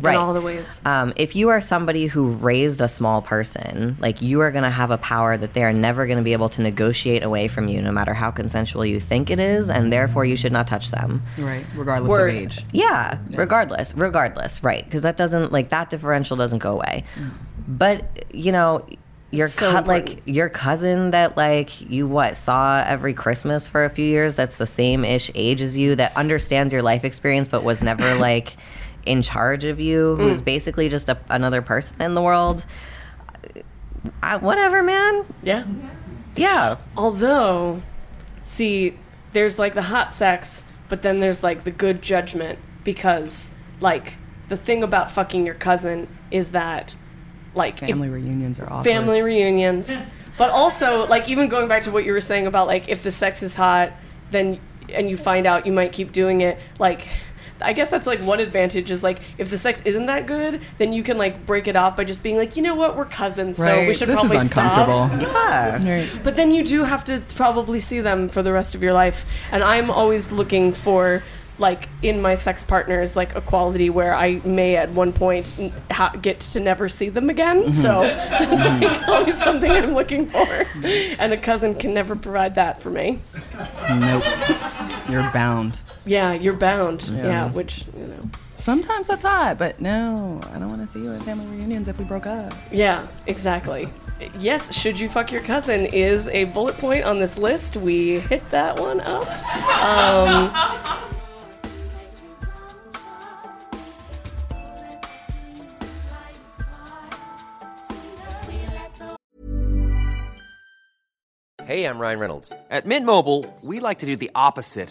Right. in all the ways. Um, if you are somebody who raised a small person, like you are going to have a power that they are never going to be able to negotiate away from you, no matter how consensual you think it is, and therefore you should not touch them. Right, regardless of age. Yeah, regardless, regardless, right? Because that doesn't like that differential doesn't go away. But you know, your So important. like your cousin that like you what saw every Christmas for a few years. That's the same ish age as you that understands your life experience, but was never like in charge of you. Who's Mm. basically just a, another person in the world. I, whatever, man. Yeah. Yeah. Although, see, there's like the hot sex, but then there's like the good judgment because, like, the thing about fucking your cousin is that, like, if- Family reunions are awkward. family reunions, but also like even going back to what you were saying about like if the sex is hot, then and you find out you might keep doing it, like. I guess that's like one advantage is like if the sex isn't that good, then you can like break it off by just being like, you know what, we're cousins, so we Right. should this probably is stop. uncomfortable. Yeah. Right. But then you do have to probably see them for the rest of your life. And I'm always looking for, like, in my sex partners, like a quality where I may at one point n- ha- get to never see them again. Mm-hmm. So it's like always something I'm looking for. And a cousin can never provide that for me. Nope. You're bound. Yeah, you're bound. Yeah, Yeah. which, you know. Sometimes that's hot, but no, I don't want to see you at family reunions if we broke up. Yeah, exactly. Yes, should you fuck your cousin is a bullet point on this list. We hit that one up. Um, Hey, I'm Ryan Reynolds. At Mint Mobile, we like to do the opposite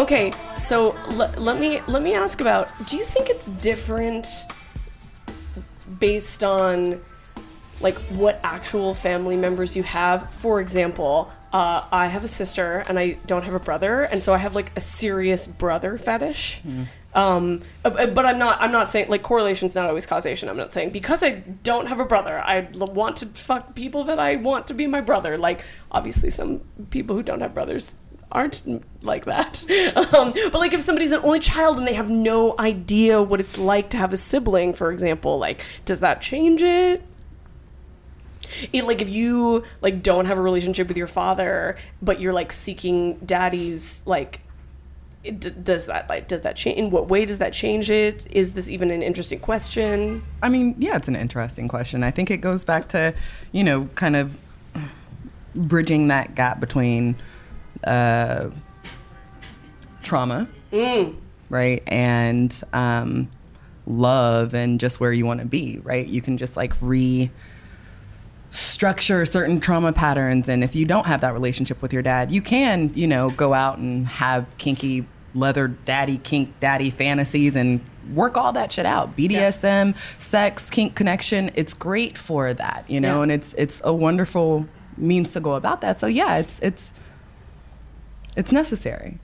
Okay, so l- let me let me ask about. Do you think it's different based on like what actual family members you have? For example, uh, I have a sister and I don't have a brother, and so I have like a serious brother fetish. Um, uh, but I'm not. I'm not saying like correlation's not always causation. I'm not saying because I don't have a brother, I l- want to fuck people that I want to be my brother. Like obviously, some people who don't have brothers aren't like that. Um, but like if somebody's an only child and they have no idea what it's like to have a sibling, for example, like does that change it? It, like if you like don't have a relationship with your father, but you're like seeking daddy's like. It, does that like does that change? In what way does that change it? Is this even an interesting question? I mean, yeah, it's an interesting question. I think it goes back to, you know, kind of bridging that gap between uh, trauma, right, and um, love, and just where you want to be, right? You can just like re structure certain trauma patterns and if you don't have that relationship with your dad you can you know go out and have kinky leather daddy kink daddy fantasies and work all that shit out. Bdsm sex kink connection it's great for that you know? Yeah. and it's it's a wonderful means to go about that. So yeah it's it's it's necessary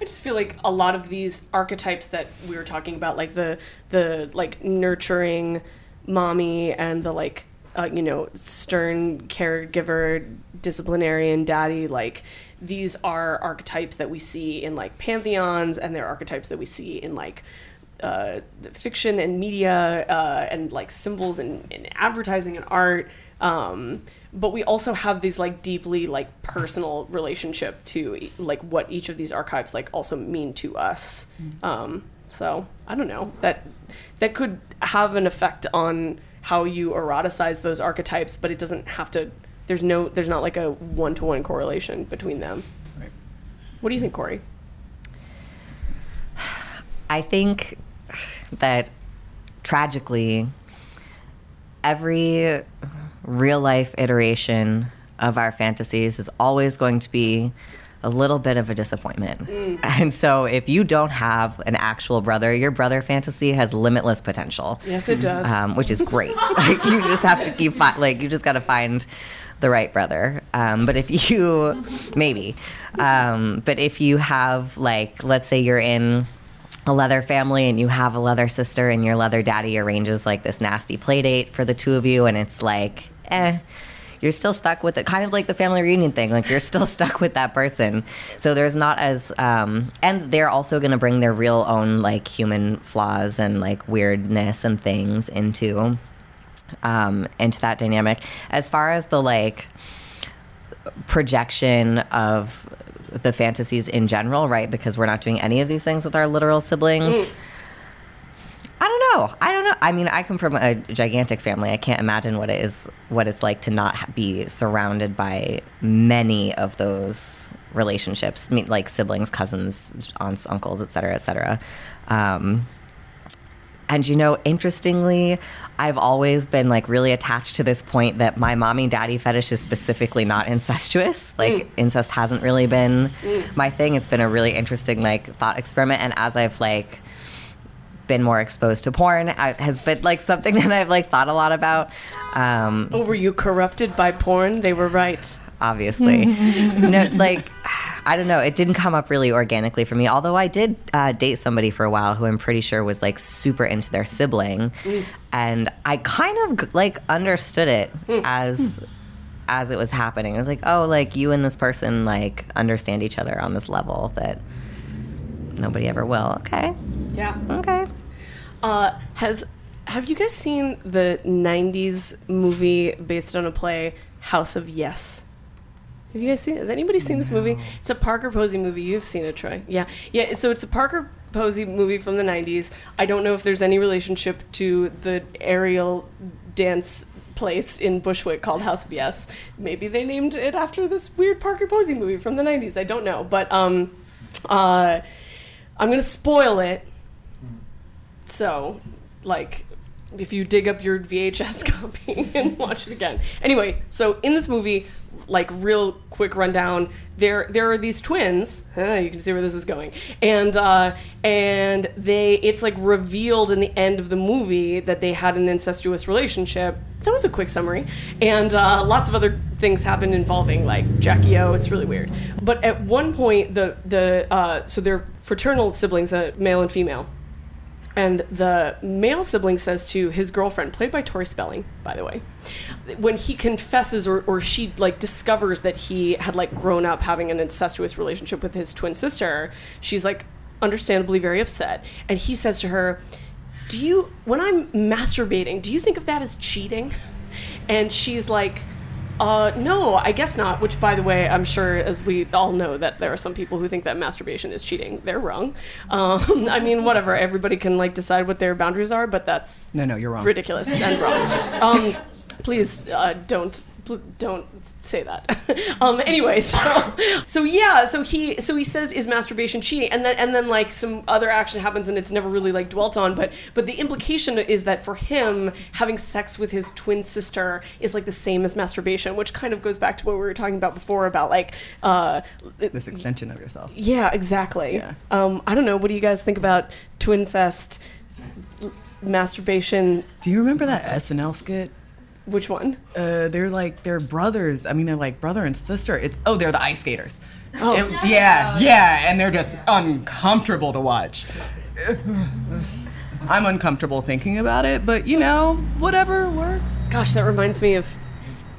I just feel like a lot of these archetypes that we were talking about, like the the like nurturing mommy and the like uh, you know stern caregiver, disciplinarian daddy, like these are archetypes that we see in like pantheons, and they're archetypes that we see in like uh, fiction and media uh, and like symbols and, and advertising and art. Um, but we also have these like deeply like personal relationship to like what each of these archives like also mean to us. Um, so I don't know that that could have an effect on how you eroticize those archetypes, but it doesn't have to. There's no. There's not like a one to one correlation between them. What do you think, Corey? I think that tragically, every real life iteration of our fantasies is always going to be a little bit of a disappointment. And so if you don't have an actual brother, your brother fantasy has limitless potential. Yes, it does. Um, which is great. like you just have to keep fi- like you just got to find the right brother. Um, but if you maybe, um, but if you have like let's say you're in a leather family and you have a leather sister and your leather daddy arranges like this nasty play date for the two of you and it's like eh you're still stuck with it kind of like the family reunion thing like you're still stuck with that person so there's not as um, and they're also going to bring their real own like human flaws and like weirdness and things into um, into that dynamic as far as the like projection of the fantasies in general, right? Because we're not doing any of these things with our literal siblings. I don't know. I don't know. I mean, I come from a gigantic family. I can't imagine what it is, what it's like to not be surrounded by many of those relationships, I mean, like siblings, cousins, aunts, uncles, et cetera, et cetera. Um, and you know, interestingly, I've always been like really attached to this point that my mommy daddy fetish is specifically not incestuous. Like incest hasn't really been my thing. It's been a really interesting like thought experiment. And as I've like been more exposed to porn, I, has been like something that I've like thought a lot about. Um, oh, were you corrupted by porn? They were right. obviously. no, like I don't know. It didn't come up really organically for me. Although I did uh, date somebody for a while who I'm pretty sure was like super into their sibling, and I kind of like understood it as as it was happening. It was like, oh, like you and this person like understand each other on this level that nobody ever will. Okay, Yeah. okay. Uh, has have you guys seen the '90s movie based on a play, House of Yes? Have you guys seen? Has anybody seen this movie? It's a Parker Posey movie. You've seen it, Troy. Yeah, yeah. So it's a Parker Posey movie from the '90s. I don't know if there's any relationship to the aerial dance place in Bushwick called House of Yes. Maybe they named it after this weird Parker Posey movie from the '90s. I don't know, but um, uh, I'm gonna spoil it. So, like, if you dig up your VHS copy and watch it again. Anyway, so in this movie, like real quick rundown, there there are these twins. Huh, you can see where this is going, and uh, and they it's like revealed in the end of the movie that they had an incestuous relationship. That was a quick summary, and uh, lots of other things happened involving like Jackie O. It's really weird. But at one point, the the uh, so they're fraternal siblings, uh, male and female. And the male sibling says to his girlfriend, played by Tori Spelling, by the way, when he confesses or, or she like discovers that he had like grown up having an incestuous relationship with his twin sister, she's like understandably very upset. And he says to her, Do you when I'm masturbating, do you think of that as cheating? And she's like, uh, no, I guess not. Which, by the way, I'm sure, as we all know, that there are some people who think that masturbation is cheating. They're wrong. Um, I mean, whatever. Everybody can like decide what their boundaries are, but that's No, no, you're wrong. ridiculous and wrong. Um, please uh, don't pl- don't say that. um, anyway, so so yeah, so he so he says is masturbation cheating, and then and then like some other action happens, and it's never really like dwelt on. But but the implication is that for him, having sex with his twin sister is like the same as masturbation, which kind of goes back to what we were talking about before about like. Uh, This extension of yourself. yeah, exactly. Yeah. Um, I don't know. What do you guys think about twincest, masturbation? Do you remember that SNL skit? Which one? Uh, they're like they're brothers. I mean, they're like brother and sister. It's oh, they're the ice skaters. Oh. Yeah, yeah, and they're just uncomfortable to watch. I'm uncomfortable thinking about it, but you know, whatever works. Gosh, that reminds me of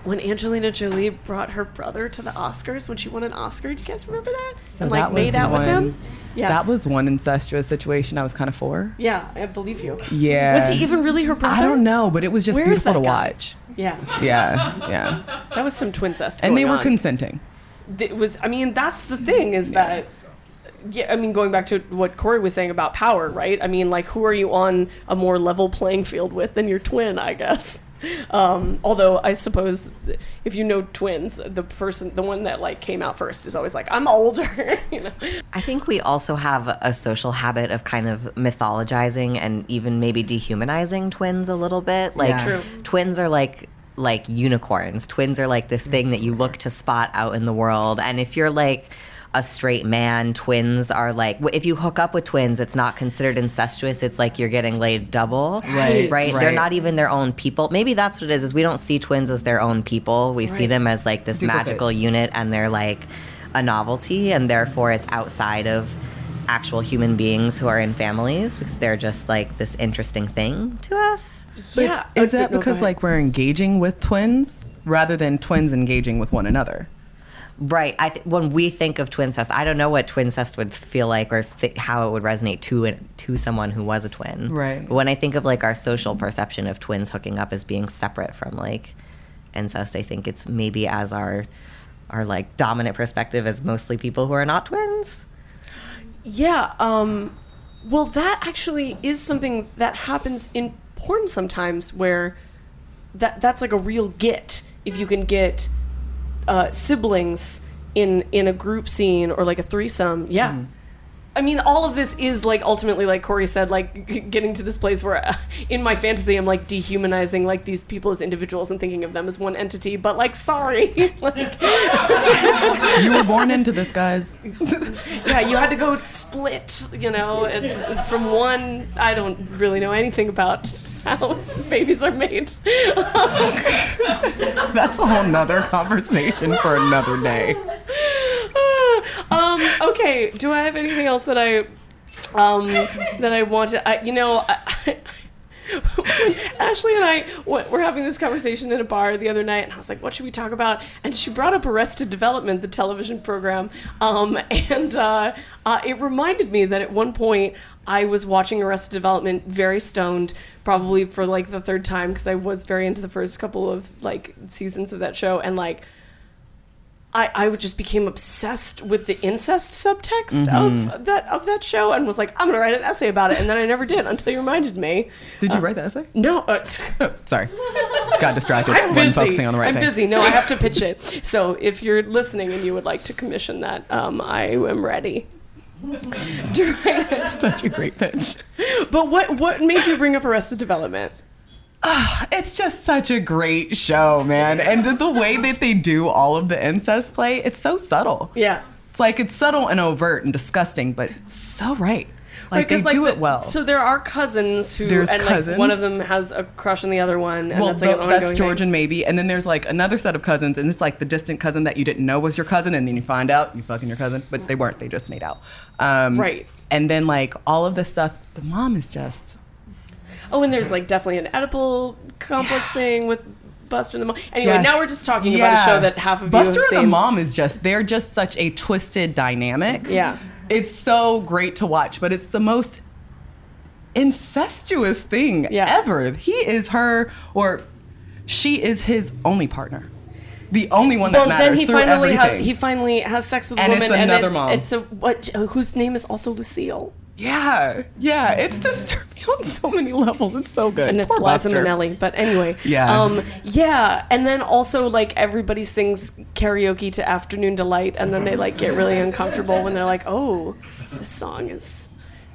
when Angelina Jolie brought her brother to the Oscars when she won an Oscar. Do you guys remember that? and like that made was out with him. one- Yeah. That was one incestuous situation I was kind of for. yeah, I believe you. Yeah. Was he even really her brother? I don't know, but it was just Where beautiful to guy? watch. Yeah, Yeah, yeah. that was some twincest. And they were on. consenting. it was i mean that's the thing is that yeah i mean going back to what corey was saying about power right i mean like who are you on a more level playing field with than your twin i guess um, although i suppose if you know twins the person the one that like came out first is always like i'm older you know I think we also have a social habit of kind of mythologizing and even maybe dehumanizing twins a little bit. Like Yeah. Twins are like like unicorns. Twins are like this thing that you look to spot out in the world. And if you're like a straight man. Twins are like if you hook up with twins, it's not considered incestuous. It's like you're getting laid double. Right, Right. They're not even their own people. Maybe that's what it is. Is we don't see twins as their own people. We see them as like this Duplicates. magical unit, and they're like a novelty, and therefore it's outside of actual human beings who are in families because they're just like this interesting thing to us. yeah. Is Uh, that because like we're engaging with twins rather than twins engaging with one another? Right. I th- when we think of twincest, I don't know what twincest would feel like or th- how it would resonate to an- to someone who was a twin. Right. But when I think of like our social perception of twins hooking up as being separate from like incest, I think it's maybe as our our like dominant perspective as mostly people who are not twins. Yeah. Um, well, that actually is something that happens in porn sometimes, where that that's like a real get. If you can get uh, siblings in in a group scene or like a threesome, yeah. I mean, all of this is like ultimately, like Corey said, like getting to this place where, uh, in my fantasy, I'm like dehumanizing like these people as individuals and thinking of them as one entity. But like, sorry, like, You were born into this, guys. yeah, you had to go split, you know, and from one, I don't really know anything about how babies are made. That's a whole nother conversation for another day. um, okay, do I have anything else that I, um, that I want to, I, you know, I, Ashley and I were having this conversation in a bar the other night, and I was like, "What should we talk about?" And she brought up Arrested Development, the television program, um, and uh, uh, it reminded me that at one point I was watching Arrested Development very stoned, probably for like the third time because I was very into the first couple of like seasons of that show, and like I, I just became obsessed with the incest subtext of that of that show and was like, I'm gonna write an essay about it, and then I never did until you reminded me. Did you write that essay? No, uh, Oh, sorry. Got distracted. I'm busy. focusing on the right I'm thing. busy. No, I have to pitch it. So if you're listening and you would like to commission that, um, I am ready. To write it. Such a great pitch. But what what made you bring up Arrested Development? Ah, it's just such a great show, man. And the, the way that they do all of the incest play, it's so subtle. Yeah. It's like it's subtle and overt and disgusting, but so right. Like Right, 'cause, they do the- it well. So there are cousins who, There's and like cousins. one of them has a crush on the other one, and well, that's like tho- an that's ongoing George thing. and maybe, and then there's like another set of cousins, and it's like the distant cousin that you didn't know was your cousin, and then you find out you fucking your cousin, but they weren't. They just made out. Um, Right. And then like all of the stuff, the mom is just Oh, and there's like definitely an Oedipal complex thing with Buster and the mom. Anyway, Yes. now we're just talking about a show that half of Buster you have and the mom is just they're just such a twisted dynamic. Yeah. It's so great to watch, but it's the most incestuous thing Yeah. ever. He is her or she is his only partner. The only one that Well, matters then he finally everything. has he finally has sex with a And it's woman, and another it's, mom. it's a what whose name is also Lucille, yeah, yeah, it's disturbing on so many levels. It's so good. and it's Poor Liza. Minnelli. But anyway, Yeah. um, yeah, and then also like everybody sings karaoke to "Afternoon Delight," and then they like get really uncomfortable when they're like, "Oh, this song is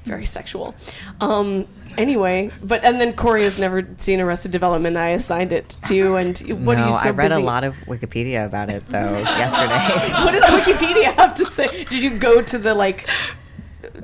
very sexual." Um, anyway, but and then Corey has never seen Arrested Development. I assigned it to you, and what no, are you so I read busy? a lot of Wikipedia about it though yesterday. What does Wikipedia have to say? Did you go to the like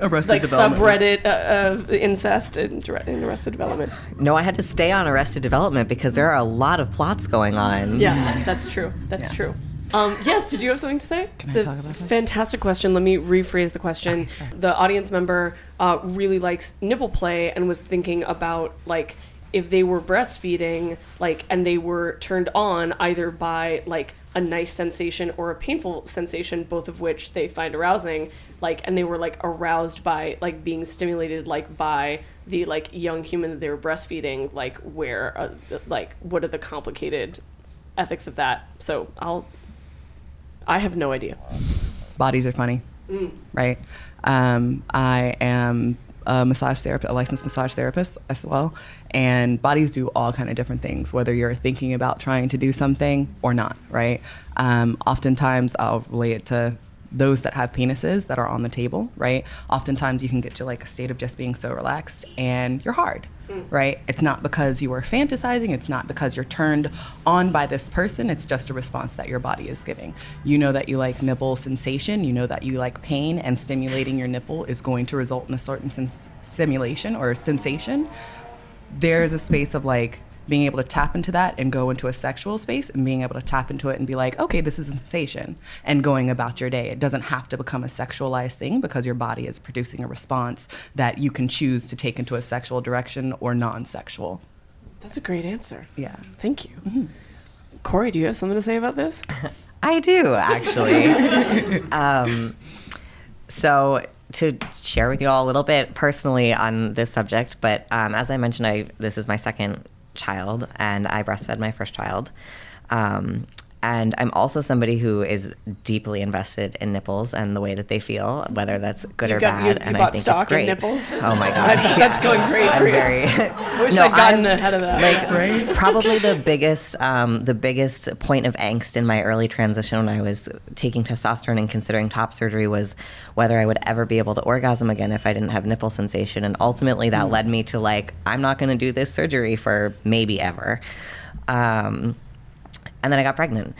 Arrested like Development. subreddit uh, of incest in, in Arrested Development? no, I had to stay on Arrested Development because there are a lot of plots going on. Yeah, that's true. That's true. Um, yes, did you have something to say? it's I a talk about that? fantastic question. Let me rephrase the question. the audience member uh, really likes nipple play and was thinking about like if they were breastfeeding, like, and they were turned on either by like a nice sensation or a painful sensation, both of which they find arousing, like, and they were like aroused by like being stimulated like by the like young human that they were breastfeeding, like where, uh, like, what are the complicated ethics of that? So I'll I have no idea. bodies are funny, right? Um, I am a massage therapist, a licensed massage therapist as well, and bodies do all kind of different things. Whether you're thinking about trying to do something or not, right? Um, oftentimes, I'll relate it to those that have penises that are on the table, right? Oftentimes, you can get to like a state of just being so relaxed, and you're hard. Mm. right? It's not because you are fantasizing, it's not because you're turned on by this person, it's just a response that your body is giving. You know that you like nipple sensation, you know that you like pain, and stimulating your nipple is going to result in a certain sens- stimulation or sensation. There's a space of like, being able to tap into that and go into a sexual space and being able to tap into it and be like, okay, this is a sensation and going about your day. It doesn't have to become a sexualized thing because your body is producing a response that you can choose to take into a sexual direction or non sexual. That's a great answer. Yeah. Thank you. Corey, do you have something to say about this? I do actually. um, so to share with you all a little bit personally on this subject, but um, as I mentioned, I this is my second child, and I breastfed my first child. Um, and I'm also somebody who is deeply invested in nipples and the way that they feel, whether that's good You or got- bad. you- you and I think it's great. nipples? Oh my gosh, bet that's going great I'm for you. very- I wish No, I'd gotten I'm- ahead of that. like probably the biggest um, the biggest point of angst in my early transition when I was taking testosterone and considering top surgery was whether I would ever be able to orgasm again if I didn't have nipple sensation and ultimately that led me to like I'm not going to do this surgery for maybe ever um, and then I got pregnant.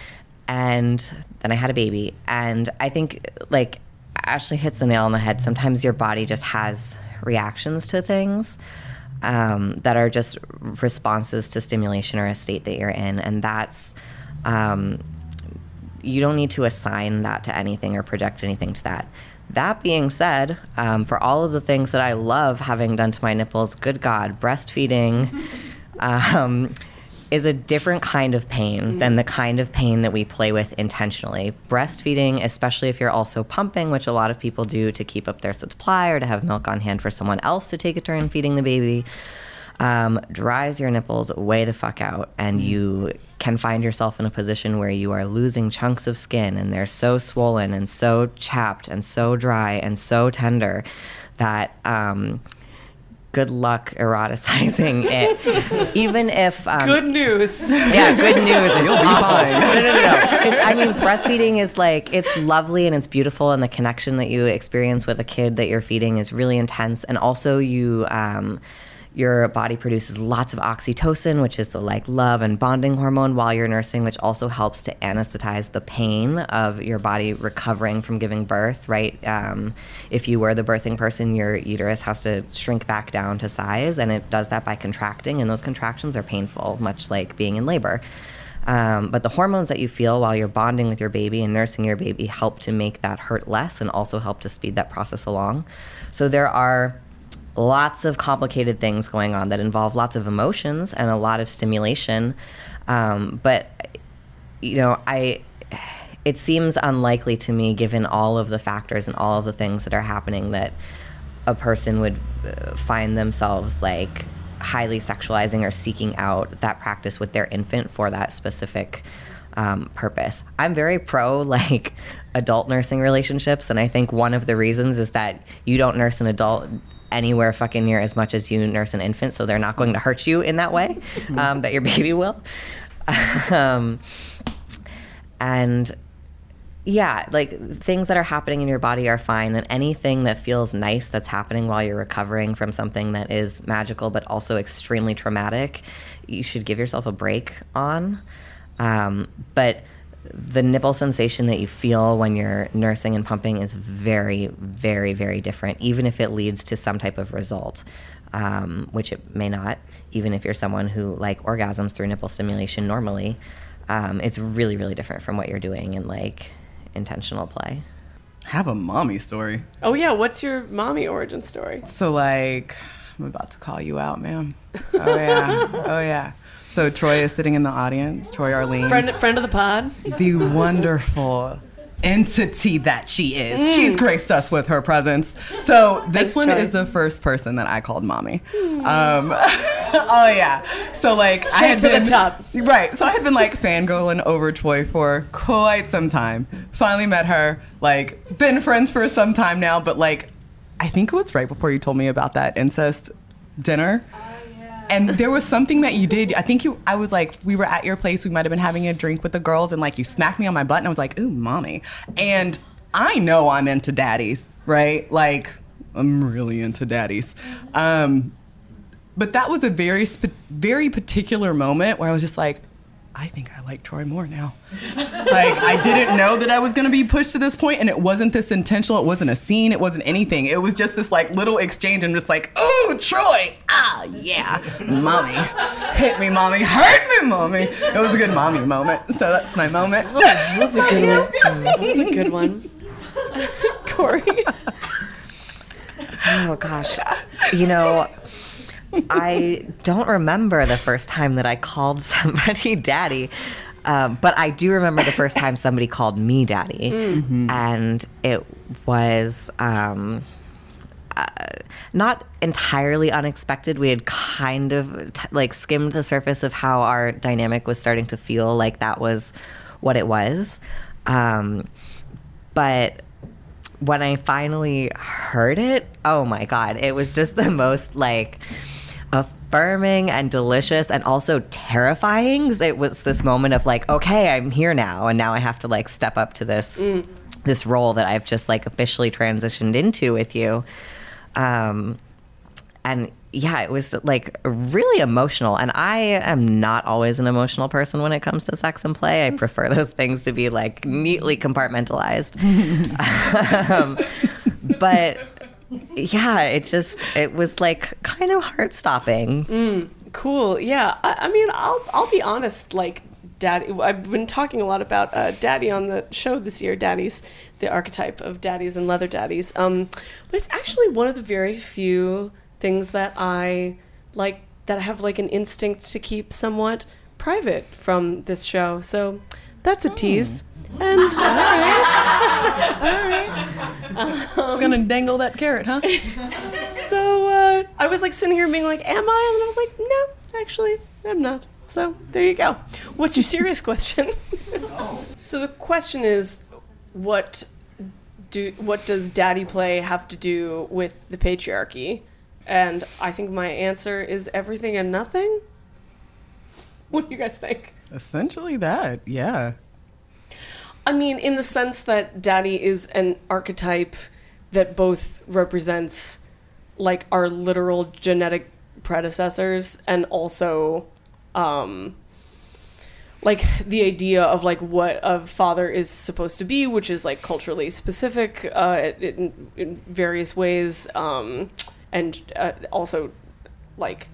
And then I had a baby. And I think like Ashley hits the nail on the head. Sometimes your body just has reactions to things um, that are just responses to stimulation or a state that you're in. And that's um, you don't need to assign that to anything or project anything to that. That being said, um, for all of the things that I love having done to my nipples, good God, breastfeeding um, is a different kind of pain than the kind of pain that we play with intentionally. Breastfeeding, especially if you're also pumping, which a lot of people do to keep up their supply or to have milk on hand for someone else to take a turn feeding the baby, um, dries your nipples way the fuck out, and you can find yourself in a position where you are losing chunks of skin and they're so swollen and so chapped and so dry and so tender that um, good luck eroticizing it. Even if um, Good news. yeah, good news. You'll be fine. No, no, no, no. It's, I mean, breastfeeding is like it's lovely and it's beautiful, and the connection that you experience with a kid that you're feeding is really intense. And also, you um, your body produces lots of oxytocin, which is the like love and bonding hormone while you're nursing, which also helps to anesthetize the pain of your body recovering from giving birth. Right? Um, if you were the birthing person, your uterus has to shrink back down to size, and it does that by contracting, and those contractions are painful, much like being in labor. Um, but the hormones that you feel while you're bonding with your baby and nursing your baby help to make that hurt less and also help to speed that process along. So there are lots of complicated things going on that involve lots of emotions and a lot of stimulation. Um, but you know, I it seems unlikely to me, given all of the factors and all of the things that are happening, that a person would uh, find themselves like highly sexualizing or seeking out that practice with their infant for that specific um, purpose. I'm very pro like adult nursing relationships, and I think one of the reasons is that you don't nurse an adult anywhere fucking near as much as you nurse an infant, so they're not going to hurt you in that way um, that your baby will. um, and yeah, like things that are happening in your body are fine, and anything that feels nice that's happening while you're recovering from something that is magical but also extremely traumatic, you should give yourself a break on. Um, but the nipple sensation that you feel when you're nursing and pumping is very, very, very different, even if it leads to some type of result, um, which it may not, even if you're someone who like orgasms through nipple stimulation normally. Um, it's really, really different from what you're doing in like intentional play. Have a mommy story. Oh yeah, what's your mommy origin story? So like, I'm about to call you out, ma'am. Oh yeah, oh yeah. So Troy is sitting in the audience. Troy Arlene, Friend friend of the pod. the wonderful entity that she is. She's graced us with her presence. So this Thanks, one Troy. is the first person that I called mommy. Um, oh yeah. So like I Straight had to the top. Right. So I had been like fangirling over Troy for quite some time. Finally met her. Like been friends for some time now, but like I think it was right before you told me about that incest dinner. And there was something that you did. I think you. I was like, we were at your place. We might have been having a drink with the girls, and like you smacked me on my butt, and I was like, "Ooh, mommy." And I know I'm into daddies, right? Like I'm really into daddies. Um, but that was a very very particular moment where I was just like, I think I like Troy more now. like I didn't know that I was gonna be pushed to this point, and it wasn't this intentional. It wasn't a scene. It wasn't anything. It was just this like little exchange, and just like, oh Troy, ah yeah, mommy, hit me, mommy, hurt me, mommy. It was a good mommy moment. So that's my moment. That was a good one. That was a good one. Corey. Oh gosh. You know, I don't remember the first time that I called somebody daddy. Um, but I do remember the first time somebody called me daddy. And it was um, uh, not entirely unexpected. We had kind of t- like skimmed the surface of how our dynamic was starting to feel like that was what it was. Um, but when I finally heard it, oh my God, it was just the most like affirming and delicious and also terrifying. It was this moment of like, okay, I'm here now, and now I have to like step up to this this role that I've just like officially transitioned into with you. Um, and yeah, it was like really emotional. And I am not always an emotional person when it comes to sex and play. I prefer those things to be like neatly compartmentalized. um, but yeah, it just it was like kind of heart stopping. Cool. Yeah. I, I mean, I'll I'll be honest. Like, daddy. I've been talking a lot about uh, daddy on the show this year. Daddies, the archetype of daddies and leather daddies. Um, but it's actually one of the very few things that I like that I have like an instinct to keep somewhat private from this show. So that's a tease. And all right, It's gonna dangle that carrot, huh? so uh, I was like sitting here being like, "Am I?" And then I was like, "No, actually, I'm not." So there you go. What's your serious question? so the question is, what do what does daddy play have to do with the patriarchy? And I think my answer is everything and nothing. What do you guys think? Essentially that, yeah. I mean, in the sense that daddy is an archetype that both represents like our literal genetic predecessors and also um like the idea of like what a father is supposed to be which is like culturally specific uh in, in various ways um and uh, also like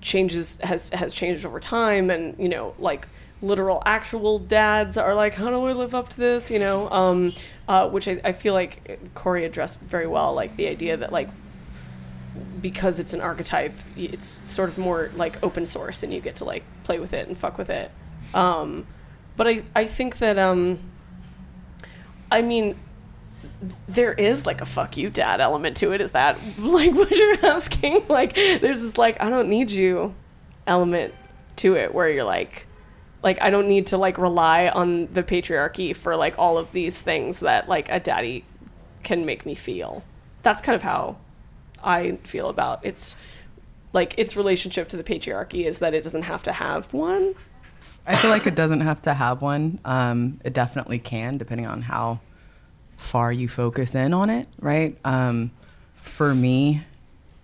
changes has has changed over time and you know like literal actual dads are like how do i live up to this? You know um uh, which I, I feel like corey addressed very well like the idea that like because it's an archetype it's sort of more like open source and you get to like play with it and fuck with it. Um but i i think that um i mean there is like a fuck you dad element to it. Is that like what you're asking? Like there's this like i don't need you element to it where you're like like i don't need to like rely on the patriarchy for like all of these things that like a daddy can make me feel that's kind of how i feel about its like its relationship to the patriarchy is that it doesn't have to have one I feel like it doesn't have to have one. Um, it definitely can, depending on how far you focus in on it, right? Um, for me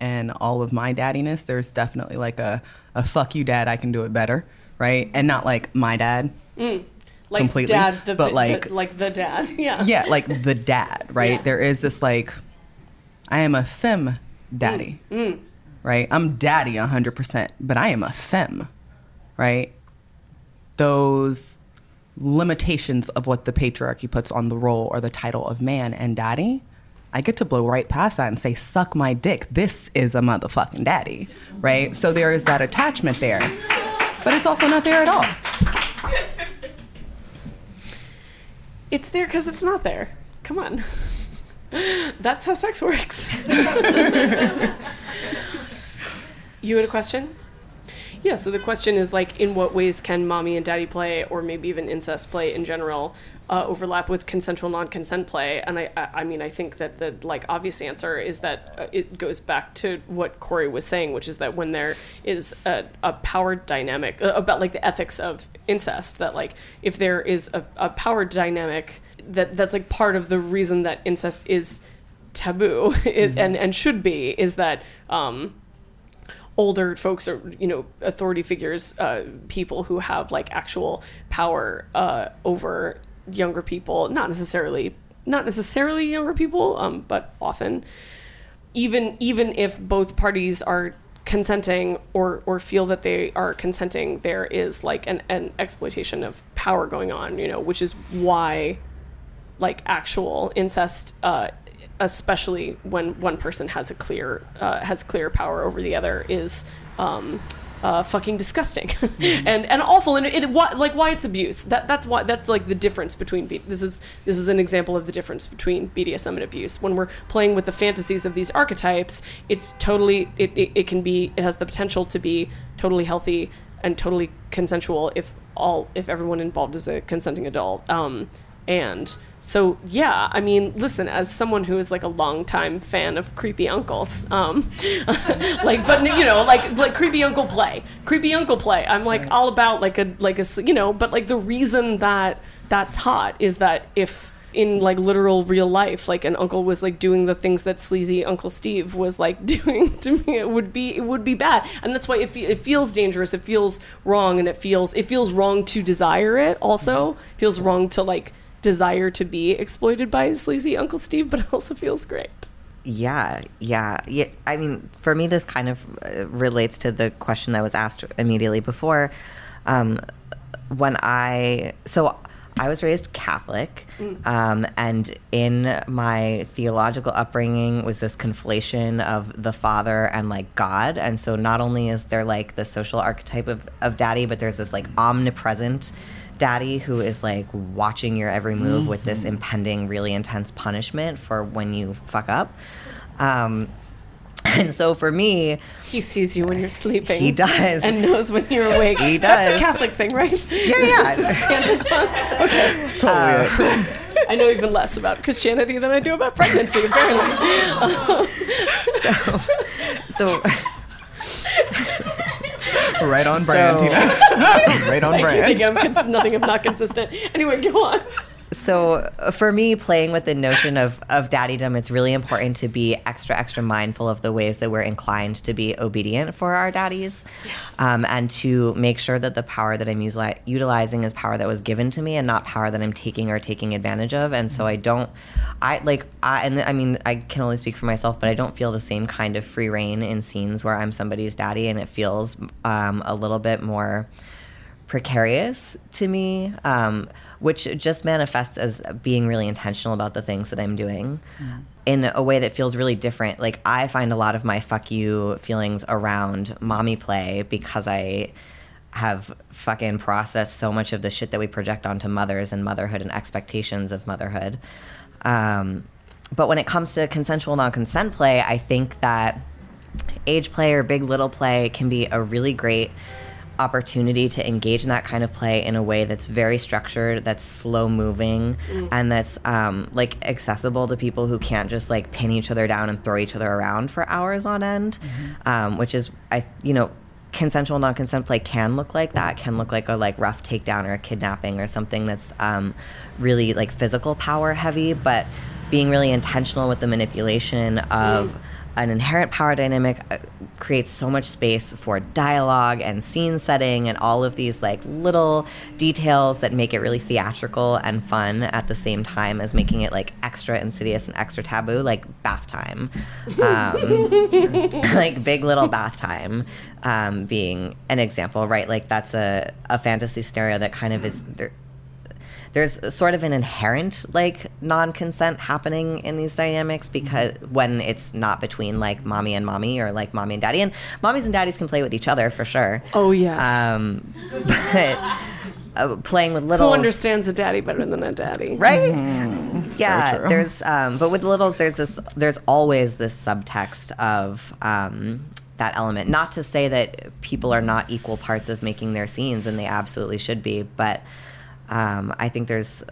and all of my daddiness, there's definitely like a, a fuck you, dad, I can do it better, right? And not like my dad. Mm. like Completely, dad the but the- like- like the dad yeah Yeah, like the dad, right? Yeah. There is this like, I am a femme daddy, mm, mm. right? I'm daddy 100%, but I am a femme, right? Those limitations of what the patriarchy puts on the role or the title of man and daddy, I get to blow right past that and say, suck my dick. This is a motherfucking daddy, right? So there is that attachment there, but it's also not there at all. It's there because it's not there. Come on. That's how sex works. you had a question? Yeah, so the question is like, in what ways can mommy and daddy play, or maybe even incest play in general, uh, overlap with consensual non-consent play? And I, I, I mean, I think that the like obvious answer is that uh, it goes back to what Corey was saying, which is that when there is a, a power dynamic uh, about like the ethics of incest, that like if there is a, a power dynamic that that's like part of the reason that incest is taboo it, and and should be is that um older folks or you know authority figures, uh, people who have like actual power uh, over younger people, not necessarily not necessarily younger people, um, but often. Even even if both parties are consenting or or feel that they are consenting, there is like an, an exploitation of power going on, you know, which is why like actual incest uh, especially when one person has a clear uh, has clear power over the other is um, uh, fucking disgusting. And and awful and it, it why, like why it's abuse? That that's why that's like the difference between B- this is this is an example of the difference between BDSM and abuse. When we're playing with the fantasies of these archetypes it's totally it, it, it can be it has the potential to be totally healthy and totally consensual if all if everyone involved is a consenting adult. Um, and so yeah, I mean, listen, as someone who is like a longtime fan of creepy uncles, um, like, but you know, like like creepy uncle play, creepy uncle play. I'm like all about like a like a you know, but like the reason that that's hot is that if in like literal real life, like an uncle was like doing the things that sleazy Uncle Steve was like doing to me, it would be it would be bad, and that's why it, fe- it feels dangerous. It feels wrong, and it feels it feels wrong to desire it. Also, it feels wrong to like desire to be exploited by sleazy Uncle Steve, but it also feels great. Yeah, yeah, yeah. I mean, for me, this kind of uh, relates to the question that was asked immediately before. Um, when I so I was raised Catholic, um, and in my theological upbringing was this conflation of the Father and like God, and so not only is there like the social archetype of of Daddy, but there's this like omnipresent daddy who is like watching your every move with this impending really intense punishment for when you fuck up um, and so for me He sees you when you're sleeping. He does. and knows when you're awake. He That's a does. Catholic thing, right? yeah yeah Santa Claus. Okay, Totally. I know even less about Christianity than I do about pregnancy. Apparently, so right on brand, So- Tina. right on I brand. think I'm cons- nothing if not consistent. Anyway, go on. So uh, for me playing with the notion of of daddydom it's really important to be extra extra mindful of the ways that we're inclined to be obedient for our daddies um, and to make sure that the power that i'm usili- utilizing is power that was given to me and not power that i'm taking or taking advantage of and so i don't i like i and i mean i can only speak for myself but i don't feel the same kind of free rein in scenes where i'm somebody's daddy and it feels um, a little bit more precarious to me, um, which just manifests as being really intentional about the things that I'm doing in a way that feels really different. Like, I find a lot of my fuck you feelings around mommy play because I have fucking processed so much of the shit that we project onto mothers and motherhood and expectations of motherhood. Um, but when it comes to consensual non consent play, I think that age play or big little play can be a really great opportunity to engage in that kind of play in a way that's very structured, that's slow moving, and that's um, like accessible to people who can't just like pin each other down and throw each other around for hours on end, um, which is I you know consensual non-consent play can look like that can look like a like rough takedown or a kidnapping or something that's um, really like physical power heavy but being really intentional with the manipulation of an inherent power dynamic uh, creates so much space for dialogue and scene setting and all of these like little details that make it really theatrical and fun at the same time as making it like extra insidious and extra taboo like bath time. Um, like big little bath time um, being an example right? Like that's a, a fantasy scenario that kind of is there, there's sort of an inherent like non-consent happening in these dynamics because when it's not between like mommy and mommy or like mommy and daddy and mommies and daddies can play with each other for sure Oh, yes. um, but uh, playing with Who understands a daddy better than a daddy? right Mm-hmm. yeah true. there's um but with littles there's this there's always this subtext of um that element not to say that people are not equal parts of making their scenes and they absolutely should be but um, I think there's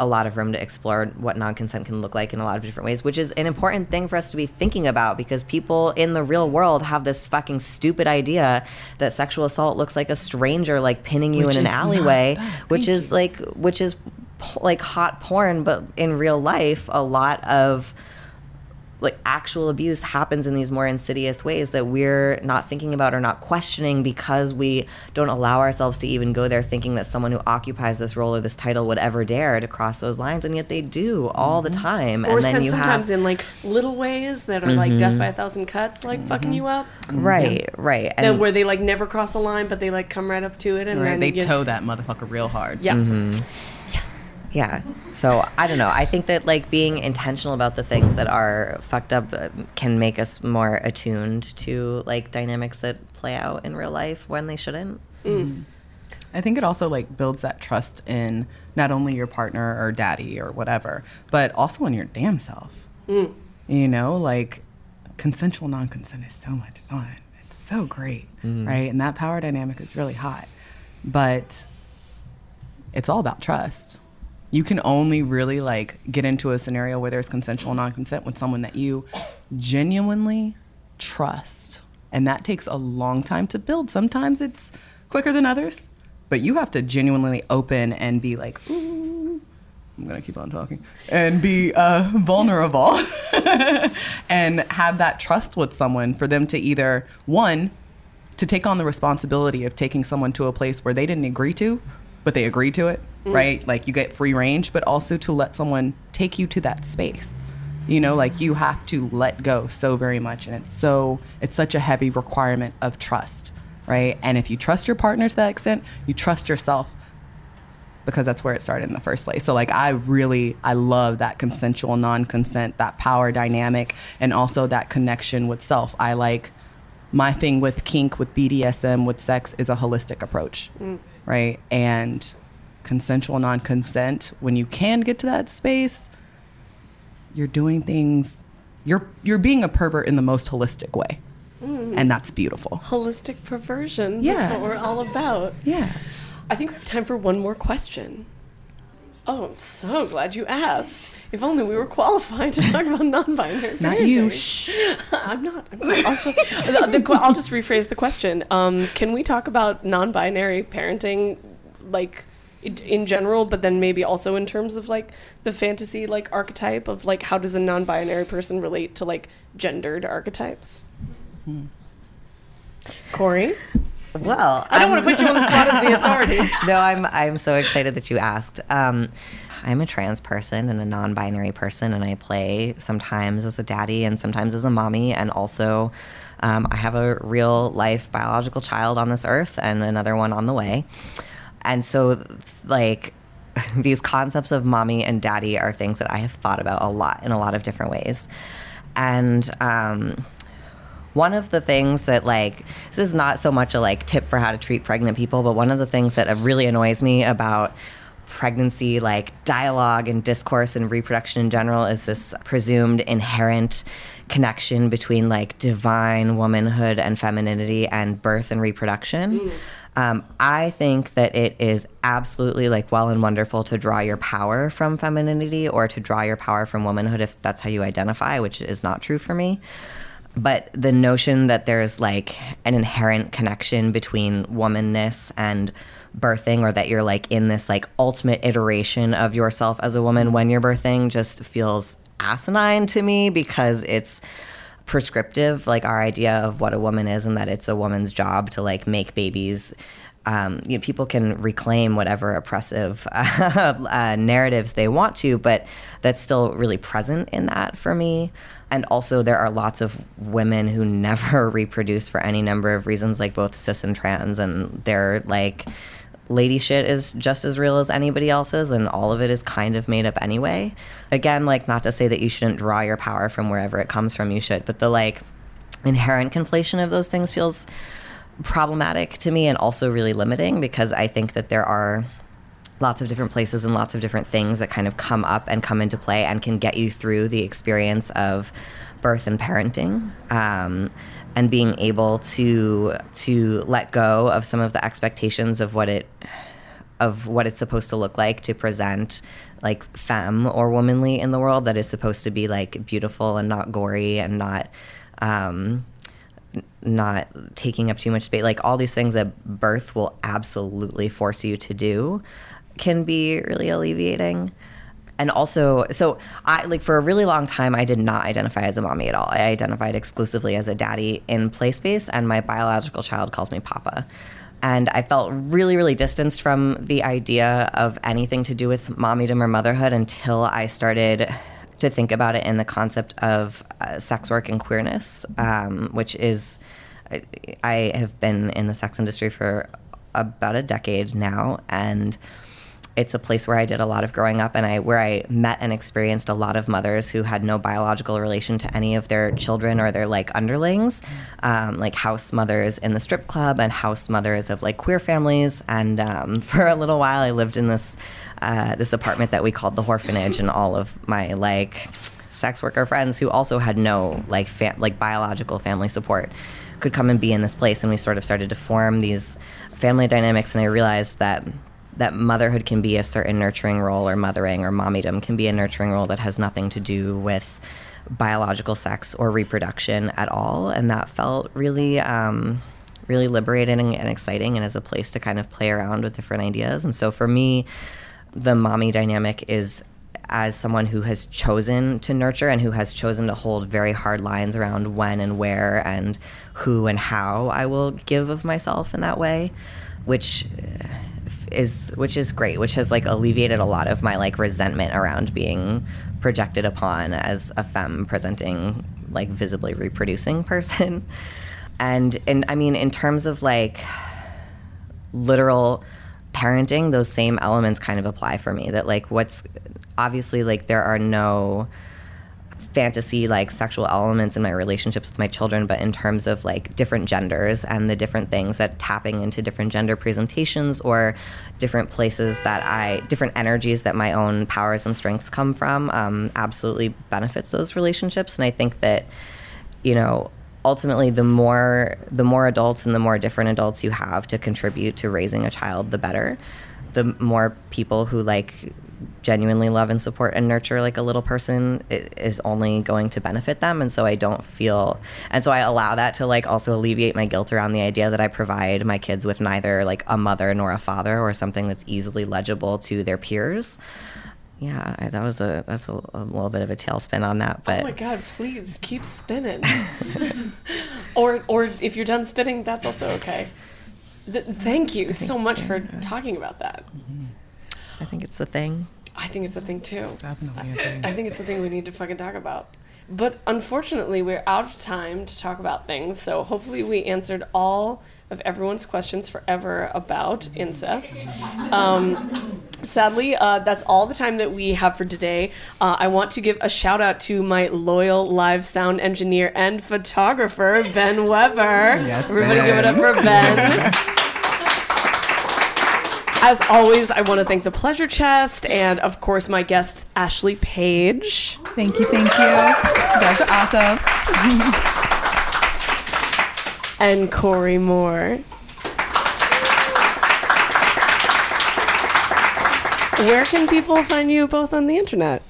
a lot of room to explore what non-consent can look like in a lot of different ways, which is an important thing for us to be thinking about because people in the real world have this fucking stupid idea that sexual assault looks like a stranger like pinning you Which in an alleyway, which is like which is like hot porn, but in real life, a lot of like actual abuse happens in these more insidious ways that we're not thinking about or not questioning because we don't allow ourselves to even go there thinking that someone who occupies this role or this title would ever dare to cross those lines and yet they do all the mm-hmm. time. Or and then you sometimes have in like little ways that are like death mm-hmm. by a thousand cuts, like mm-hmm. fucking you up. right right. Then and where they like never cross the line, but they like come right up to it, and Right, then they you, toe that motherfucker real hard. Yeah, Mm-hmm. Yeah. So I don't know. I think that like being intentional about the things that are fucked up uh, can make us more attuned to like dynamics that play out in real life when they shouldn't. Mm. I think it also like builds that trust in not only your partner or daddy or whatever, but also in your damn self. Mm. You know, like consensual non-consent is so much fun. It's so great, mm-hmm. right? And that power dynamic is really hot. But it's all about trust. You can only really like get into a scenario where there's consensual non-consent with someone that you genuinely trust. And that takes a long time to build. Sometimes it's quicker than others, but you have to genuinely open and be like, ooh, I'm gonna keep on talking and be uh, vulnerable and have that trust with someone for them to either one to take on the responsibility of taking someone to a place where they didn't agree to, but they agreed to it, Mm. right? Like you get free range, but also to let someone take you to that space. You know, like you have to let go so very much. And it's so, it's such a heavy requirement of trust, right? And if you trust your partner to that extent, you trust yourself because that's where it started in the first place. So like I really I love that consensual non-consent, that power dynamic and also that connection with self. I like my thing with kink, with BDSM, with sex is a holistic approach. Mm. Right? And consensual non-consent when you can get to that space, you're doing things you're you're being a pervert in the most holistic way. And that's beautiful. holistic perversion. Yeah. that's what we're all about. Yeah. I think we have time for one more question. Oh, I'm so glad you asked. If only we were qualified to talk about non-binary. Not you. Shh. I'm not. I'm not. I'll, just, the, the, I'll just rephrase the question. Um, can we talk about non-binary parenting, like in, general, but then maybe also in terms of like the fantasy like archetype of like how does a non-binary person relate to like gendered archetypes? Corey, Well, I don't want to put you on the spot as the authority. no, I'm I'm so excited that you asked. Um, I'm a trans person and a non-binary person, and I play sometimes as a daddy and sometimes as a mommy, and also um, I have a real life biological child on this earth and another one on the way. And so, like, these concepts of mommy and daddy are things that I have thought about a lot in a lot of different ways, and. Um, one of the things that like this is not so much a like tip for how to treat pregnant people but one of the things that really annoys me about pregnancy like dialogue and discourse and reproduction in general is this presumed inherent connection between like divine womanhood and femininity and birth and reproduction um, I think that it is absolutely like well and wonderful to draw your power from femininity or to draw your power from womanhood if that's how you identify, which is not true for me. But the notion that there's like an inherent connection between womanness and birthing or that you're like in this like ultimate iteration of yourself as a woman when you're birthing just feels asinine to me because it's prescriptive like our idea of what a woman is and that it's a woman's job to like make babies um, you know, people can reclaim whatever oppressive uh, narratives they want to, but that's still really present in that for me. And also, there are lots of women who never reproduce for any number of reasons, like both cis and trans, and they're like, lady shit is just as real as anybody else's, and all of it is kind of made up anyway. Again, like, not to say that you shouldn't draw your power from wherever it comes from, you should, but the like inherent conflation of those things feels problematic to me and also really limiting because I think that there are lots of different places and lots of different things that kind of come up and come into play and can get you through the experience of birth and parenting um, and being able to to let go of some of the expectations of what it of what it's supposed to look like to present like femme or womanly in the world that is supposed to be like beautiful and not gory and not um, not taking up too much space. Like all these things that birth will absolutely force you to do can be really alleviating and also so i like for a really long time i did not identify as a mommy at all. I identified exclusively as a daddy in play space and my biological child calls me papa. And i felt really really distanced from the idea of anything to do with mommydom or motherhood until i started to think about it in the concept of uh, sex work and queerness um, which is I, I have been in the sex industry for about a decade now. And it's a place where I did a lot of growing up and I where I met and experienced a lot of mothers who had no biological relation to any of their children or their like underlings, um, like house mothers in the strip club and house mothers of like queer families. And um, for a little while, I lived in this uh, this apartment that we called the orphanage, and all of my like sex worker friends who also had no like like biological family support could come and be in this place, and we sort of started to form these family dynamics. And I realized that that motherhood can be a certain nurturing role or mothering or mommydom can be a nurturing role that has nothing to do with biological sex or reproduction at all. And that felt really um, really liberating and exciting and as a place to kind of play around with different ideas. And so for me the mommy dynamic is as someone who has chosen to nurture and who has chosen to hold very hard lines around when and where and who and how I will give of myself in that way which is which is great, which has like alleviated a lot of my like resentment around being projected upon as a femme presenting like visibly reproducing person. And and I mean in terms of like literal parenting, those same elements kind of apply for me. That like what's obviously like there are no fantasy like sexual elements in my relationships with my children but in terms of like different genders and the different things that tapping into different gender presentations or different places that i different energies that my own powers and strengths come from um, absolutely benefits those relationships. And i think that you know ultimately the more the more adults and the more different adults you have to contribute to raising a child the better. The more people who like genuinely love and support and nurture like a little person is only going to benefit them. And so i don't feel and so i allow that to like also alleviate my guilt around the idea that i provide my kids with neither like a mother nor a father or something that's easily legible to their peers. Yeah that was a that's a, a little bit of a tailspin on that but oh my god please keep spinning. Or or if you're done spinning that's also okay. Th- thank you so much for talking about that. Mm-hmm. I think it's the thing. I think it's the thing too. It's definitely a thing. I think it's the thing we need to fucking talk about. But unfortunately, we're out of time to talk about things. So hopefully, we answered all of everyone's questions forever about incest. Um, sadly, uh, that's all the time that we have for today. Uh, I want to give a shout out to my loyal live sound engineer and photographer, Ben Weber. Yes, Everybody Ben. give it up for Ben. As always, I want to thank the Pleasure Chest and, of course, my guests, Ashley Paige. Thank you, thank you. You guys are awesome. and Corey Moore. Where can people find you both on the internet?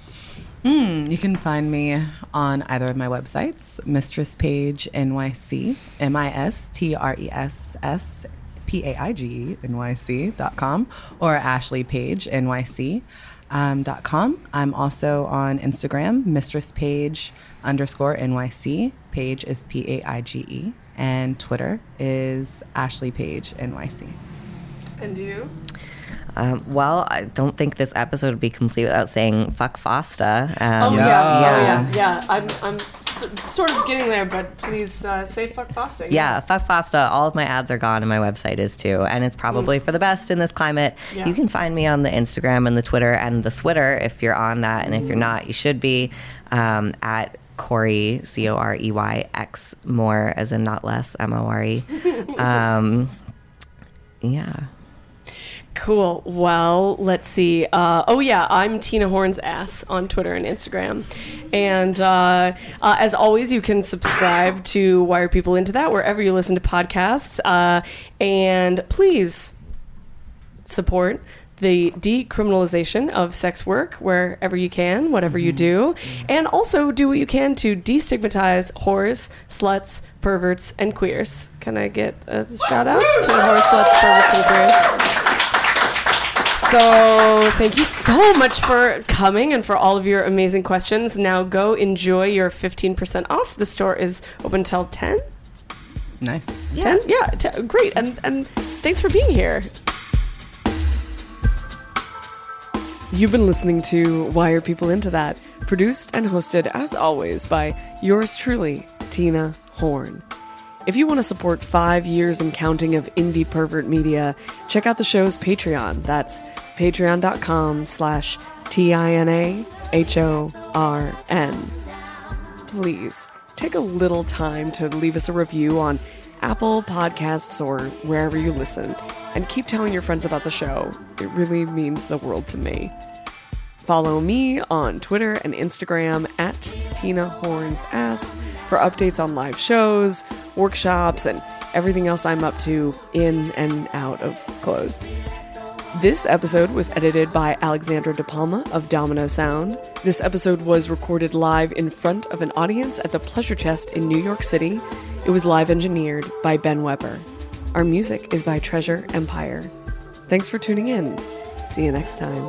Mm, you can find me on either of my websites, Mistress Paige NYC, M I S T R E S S P A I G E N Y C dot com, or Ashley Paige NYC um, dot com. I'm also on Instagram, Mistress Paige underscore NYC. Paige is P A I G E, and Twitter is Ashley Paige NYC. And you? Um, well, I don't think this episode would be complete without saying "fuck Fosta." Oh Um, yeah, Yeah. oh yeah, yeah. I'm, I'm s- sort of getting there, but please uh, say fuck Fosta. Yeah, fuck Fosta. All of my ads are gone, and my website is too. And it's probably for the best in this climate. Yeah. You can find me on the Instagram and the Twitter and the Twitter if you're on that, and if you're not, you should be um, at Corey C O R E Y X more as in not less M O R E. Um, yeah. Cool. Well, let's see. Uh, oh yeah, I'm Tina Horn's ass on Twitter and Instagram, and uh, uh, as always, you can subscribe to Why Are People Into That wherever you listen to podcasts, uh, and please support the decriminalization of sex work wherever you can, whatever you do, and also do what you can to destigmatize whores, sluts, perverts, and queers. Can I get a shout out to whores, sluts, perverts, and queers? So, thank you so much for coming and for all of your amazing questions. Now, go enjoy your 15% off. The store is open till 10. Nice. 10? Yeah, t- great. And, and thanks for being here. You've been listening to Why Are People Into That? Produced and hosted, as always, by yours truly, Tina Horn. If you want to support five years and counting of indie pervert media, check out the show's Patreon. That's patreon.com slash T-I-N-A-H-O-R-N. Please take a little time to leave us a review on Apple Podcasts or wherever you listen, and keep telling your friends about the show. It really means the world to me. Follow me on Twitter and Instagram at Tina Horns Ass for updates on live shows, workshops, and everything else I'm up to in and out of clothes. This episode was edited by Alexandra De Palma of Domino Sound. This episode was recorded live in front of an audience at the Pleasure Chest in New York City. It was live engineered by Ben Weber. Our music is by Treasure Empire. Thanks for tuning in. See you next time.